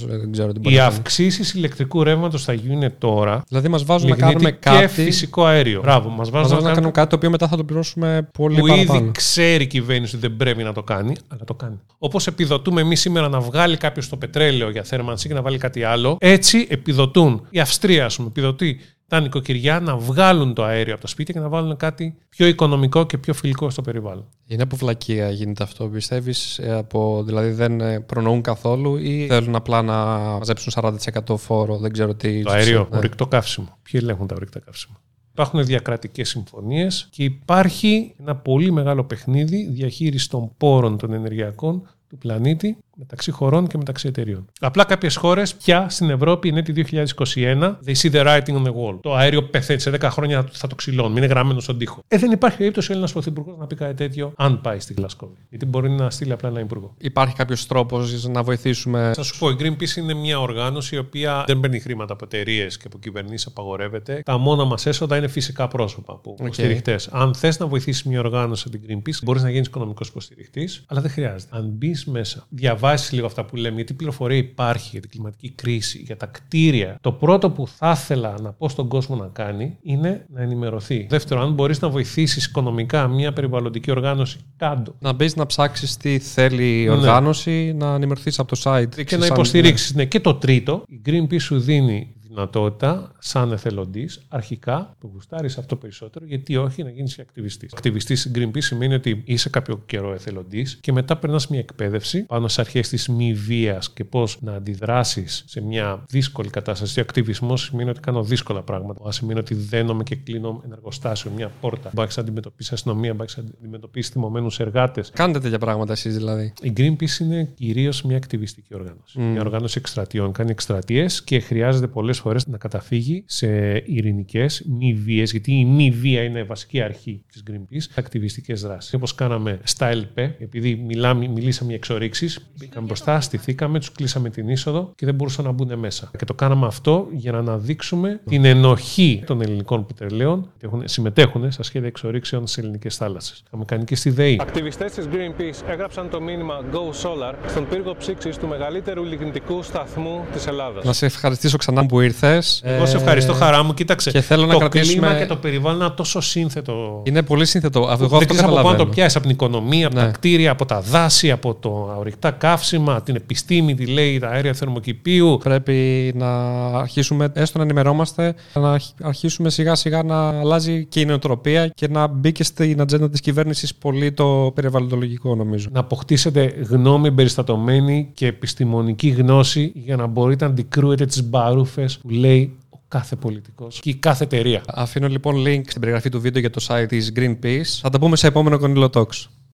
Δεν ξέρω τι μπορεί Οι να αυξήσεις ηλεκτρικού ρεύματος θα γίνουν τώρα. Δηλαδή μας βάζουν να λιγνίτη κάνουμε και κάτι. φυσικό αέριο. Μπράβο, μας Μας βάζουν βάζουν να κάνουμε κάτι το οποίο μετά θα το πληρώσουμε πολύ που παραπάνω. ήδη ξέρει η κυβέρνηση ότι δεν πρέπει να το κάνει, αλλά το κάνει. Όπως επιδοτούμε εμείς σήμερα να βγάλει κάποιος το πετρέλαιο για θέρμανση και να βάλει κάτι άλλο, έτσι επιδοτούν. Η Αυστρία, ας πούμε, επιδοτεί τα νοικοκυριά να βγάλουν το αέριο από τα σπίτια και να βάλουν κάτι πιο οικονομικό και πιο φιλικό στο περιβάλλον. Είναι από βλακεία γίνεται αυτό, πιστεύεις, από, δηλαδή δεν ε, προνοούν καθόλου ή θέλουν απλά να μαζέψουν 40% φόρο, δεν ξέρω τι. Το αέριο, Ναι. ορυκτό καύσιμο. Ποιοι ελέγχουν τα ορυκτά καύσιμα; Υπάρχουν διακρατικές συμφωνίες και υπάρχει ένα πολύ μεγάλο παιχνίδι διαχείρισης των πόρων των ενεργειακών του πλανήτη μεταξύ χωρών και μεταξύ εταιριών. Απλά κάποιες χώρες πια στην Ευρώπη είναι τη 2021. They see the writing on the wall. Το αέριο πεθαίνει σε 10 χρόνια θα το ξυλώνουμε. Είναι γραμμένο στον τοίχο. Ε, δεν υπάρχει περίπτωση ο Έλληνας Πρωθυπουργός να πει κάτι τέτοιο αν πάει στη Γλασκόβη. Γιατί μπορεί να στείλει απλά ένα υπουργό. Υπάρχει κάποιος τρόπος να βοηθήσουμε; Θα σου πω, η Greenpeace είναι μια οργάνωση η οποία δεν παίρνει χρήματα από εταιρείες και από κυβερνήσεις, απαγορεύεται. Τα μόνα μας έσοδα είναι φυσικά πρόσωπα που Οκ. υποστηριχτές. Αν θες να βοηθήσεις μια οργάνωση από την Greenpeace, μπορείς να γίνεις οικονομικός υποστηριχτής, αλλά δεν χρειάζεται. Αν μπεις μέσα, διαβάσει λίγο αυτά που λέμε, γιατί πληροφορία υπάρχει για την κλιματική κρίση, για τα κτίρια. Το πρώτο που θα ήθελα να πω στον κόσμο να κάνει είναι να ενημερωθεί. Δεύτερο, αν μπορείς να βοηθήσεις οικονομικά μια περιβαλλοντική οργάνωση, κάντο. Να μπεις να ψάξεις τι θέλει η Ναι. οργάνωση, να ενημερωθείς από το site. και να σαν- υποστηρίξεις. Ναι. Και το τρίτο, η Greenpeace σου δίνει δυνατότητα, σαν εθελοντής, αρχικά που γουστάρεις αυτό περισσότερο, γιατί όχι να γίνεις και ακτιβιστής. Ακτιβιστής στην Greenpeace σημαίνει ότι είσαι κάποιο καιρό εθελοντής και μετά περνάς μια εκπαίδευση πάνω στις αρχές της μη βίας και πώς να αντιδράσεις σε μια δύσκολη κατάσταση. Ο ακτιβισμός σημαίνει ότι κάνω δύσκολα πράγματα. Α σημαίνει ότι δένομαι και κλείνω ένα εργοστάσιο, μια πόρτα. Μπορεί να αντιμετωπίσεις αστυνομία, μπορεί να αντιμετωπίσεις θυμωμένους εργάτες. Κάνετε τέτοια πράγματα εσείς δηλαδή. Η Greenpeace είναι κυρίως μια ακτιβιστική οργάνωση. Mm. Μια οργάνωση εκστρατιών. Κάνει εκστρατείες και χρειάζεται πολλές φορές να καταφύγει σε ειρηνικές, μη βίε, γιατί η μη βία είναι βασική αρχή της Greenpeace, ακτιβιστικές δράσεις. Όπως κάναμε στα ΕΛΠΕ, επειδή μιλάμε, μιλήσαμε για εξορίξεις, μπήκαμε μπροστά, στηθήκαμε, τους κλείσαμε την είσοδο και δεν μπορούσαν να μπουν μέσα. Και το κάναμε αυτό για να αναδείξουμε την ενοχή των ελληνικών πετρελαίων που έχουν- συμμετέχουν στα σχέδια εξορίξεων στις ελληνικές θάλασσες. Είχαμε κάνει και στη ΔΕΗ. Ακτιβιστές της Greenpeace έγραψαν το μήνυμα Go Solar στον πύργο ψήξης του μεγαλύτερου λιγνητικού σταθμού της Ελλάδας. Να σε ευχαριστήσω ξανά που ήρθες. Εγώ σε ευχαριστώ, χαρά μου. Κοίταξε. Και θέλω να το κρατήσουμε- κλίμα και το περιβάλλον είναι τόσο σύνθετο. Είναι πολύ σύνθετο. Εγώ δεν αυτό ξέρεις από πού να καταλαβαίνω. το πιάσεις. Από την οικονομία, από Ναι. τα κτίρια, από τα δάση, από το ορυκτά καύσιμα, την επιστήμη, τι λέει, τα αέρια θερμοκηπίου. Πρέπει να αρχίσουμε έστω να ενημερώμαστε, να αρχ- αρχίσουμε σιγά σιγά να αλλάζει και η νοοτροπία και να μπει και στην ατζέντα της κυβέρνησης πολύ το περιβαλλοντολογικό νομίζω. Να αποκτήσετε γνώμη εμπεριστατωμένη και επιστημονική γνώση για να μπορείτε να αντικρούετε τις μπαρούφες που λέει ο κάθε πολιτικός και η κάθε εταιρεία. Αφήνω λοιπόν link στην περιγραφή του βίντεο για το site της Greenpeace. Θα τα πούμε σε επόμενο Κονίλο Talks.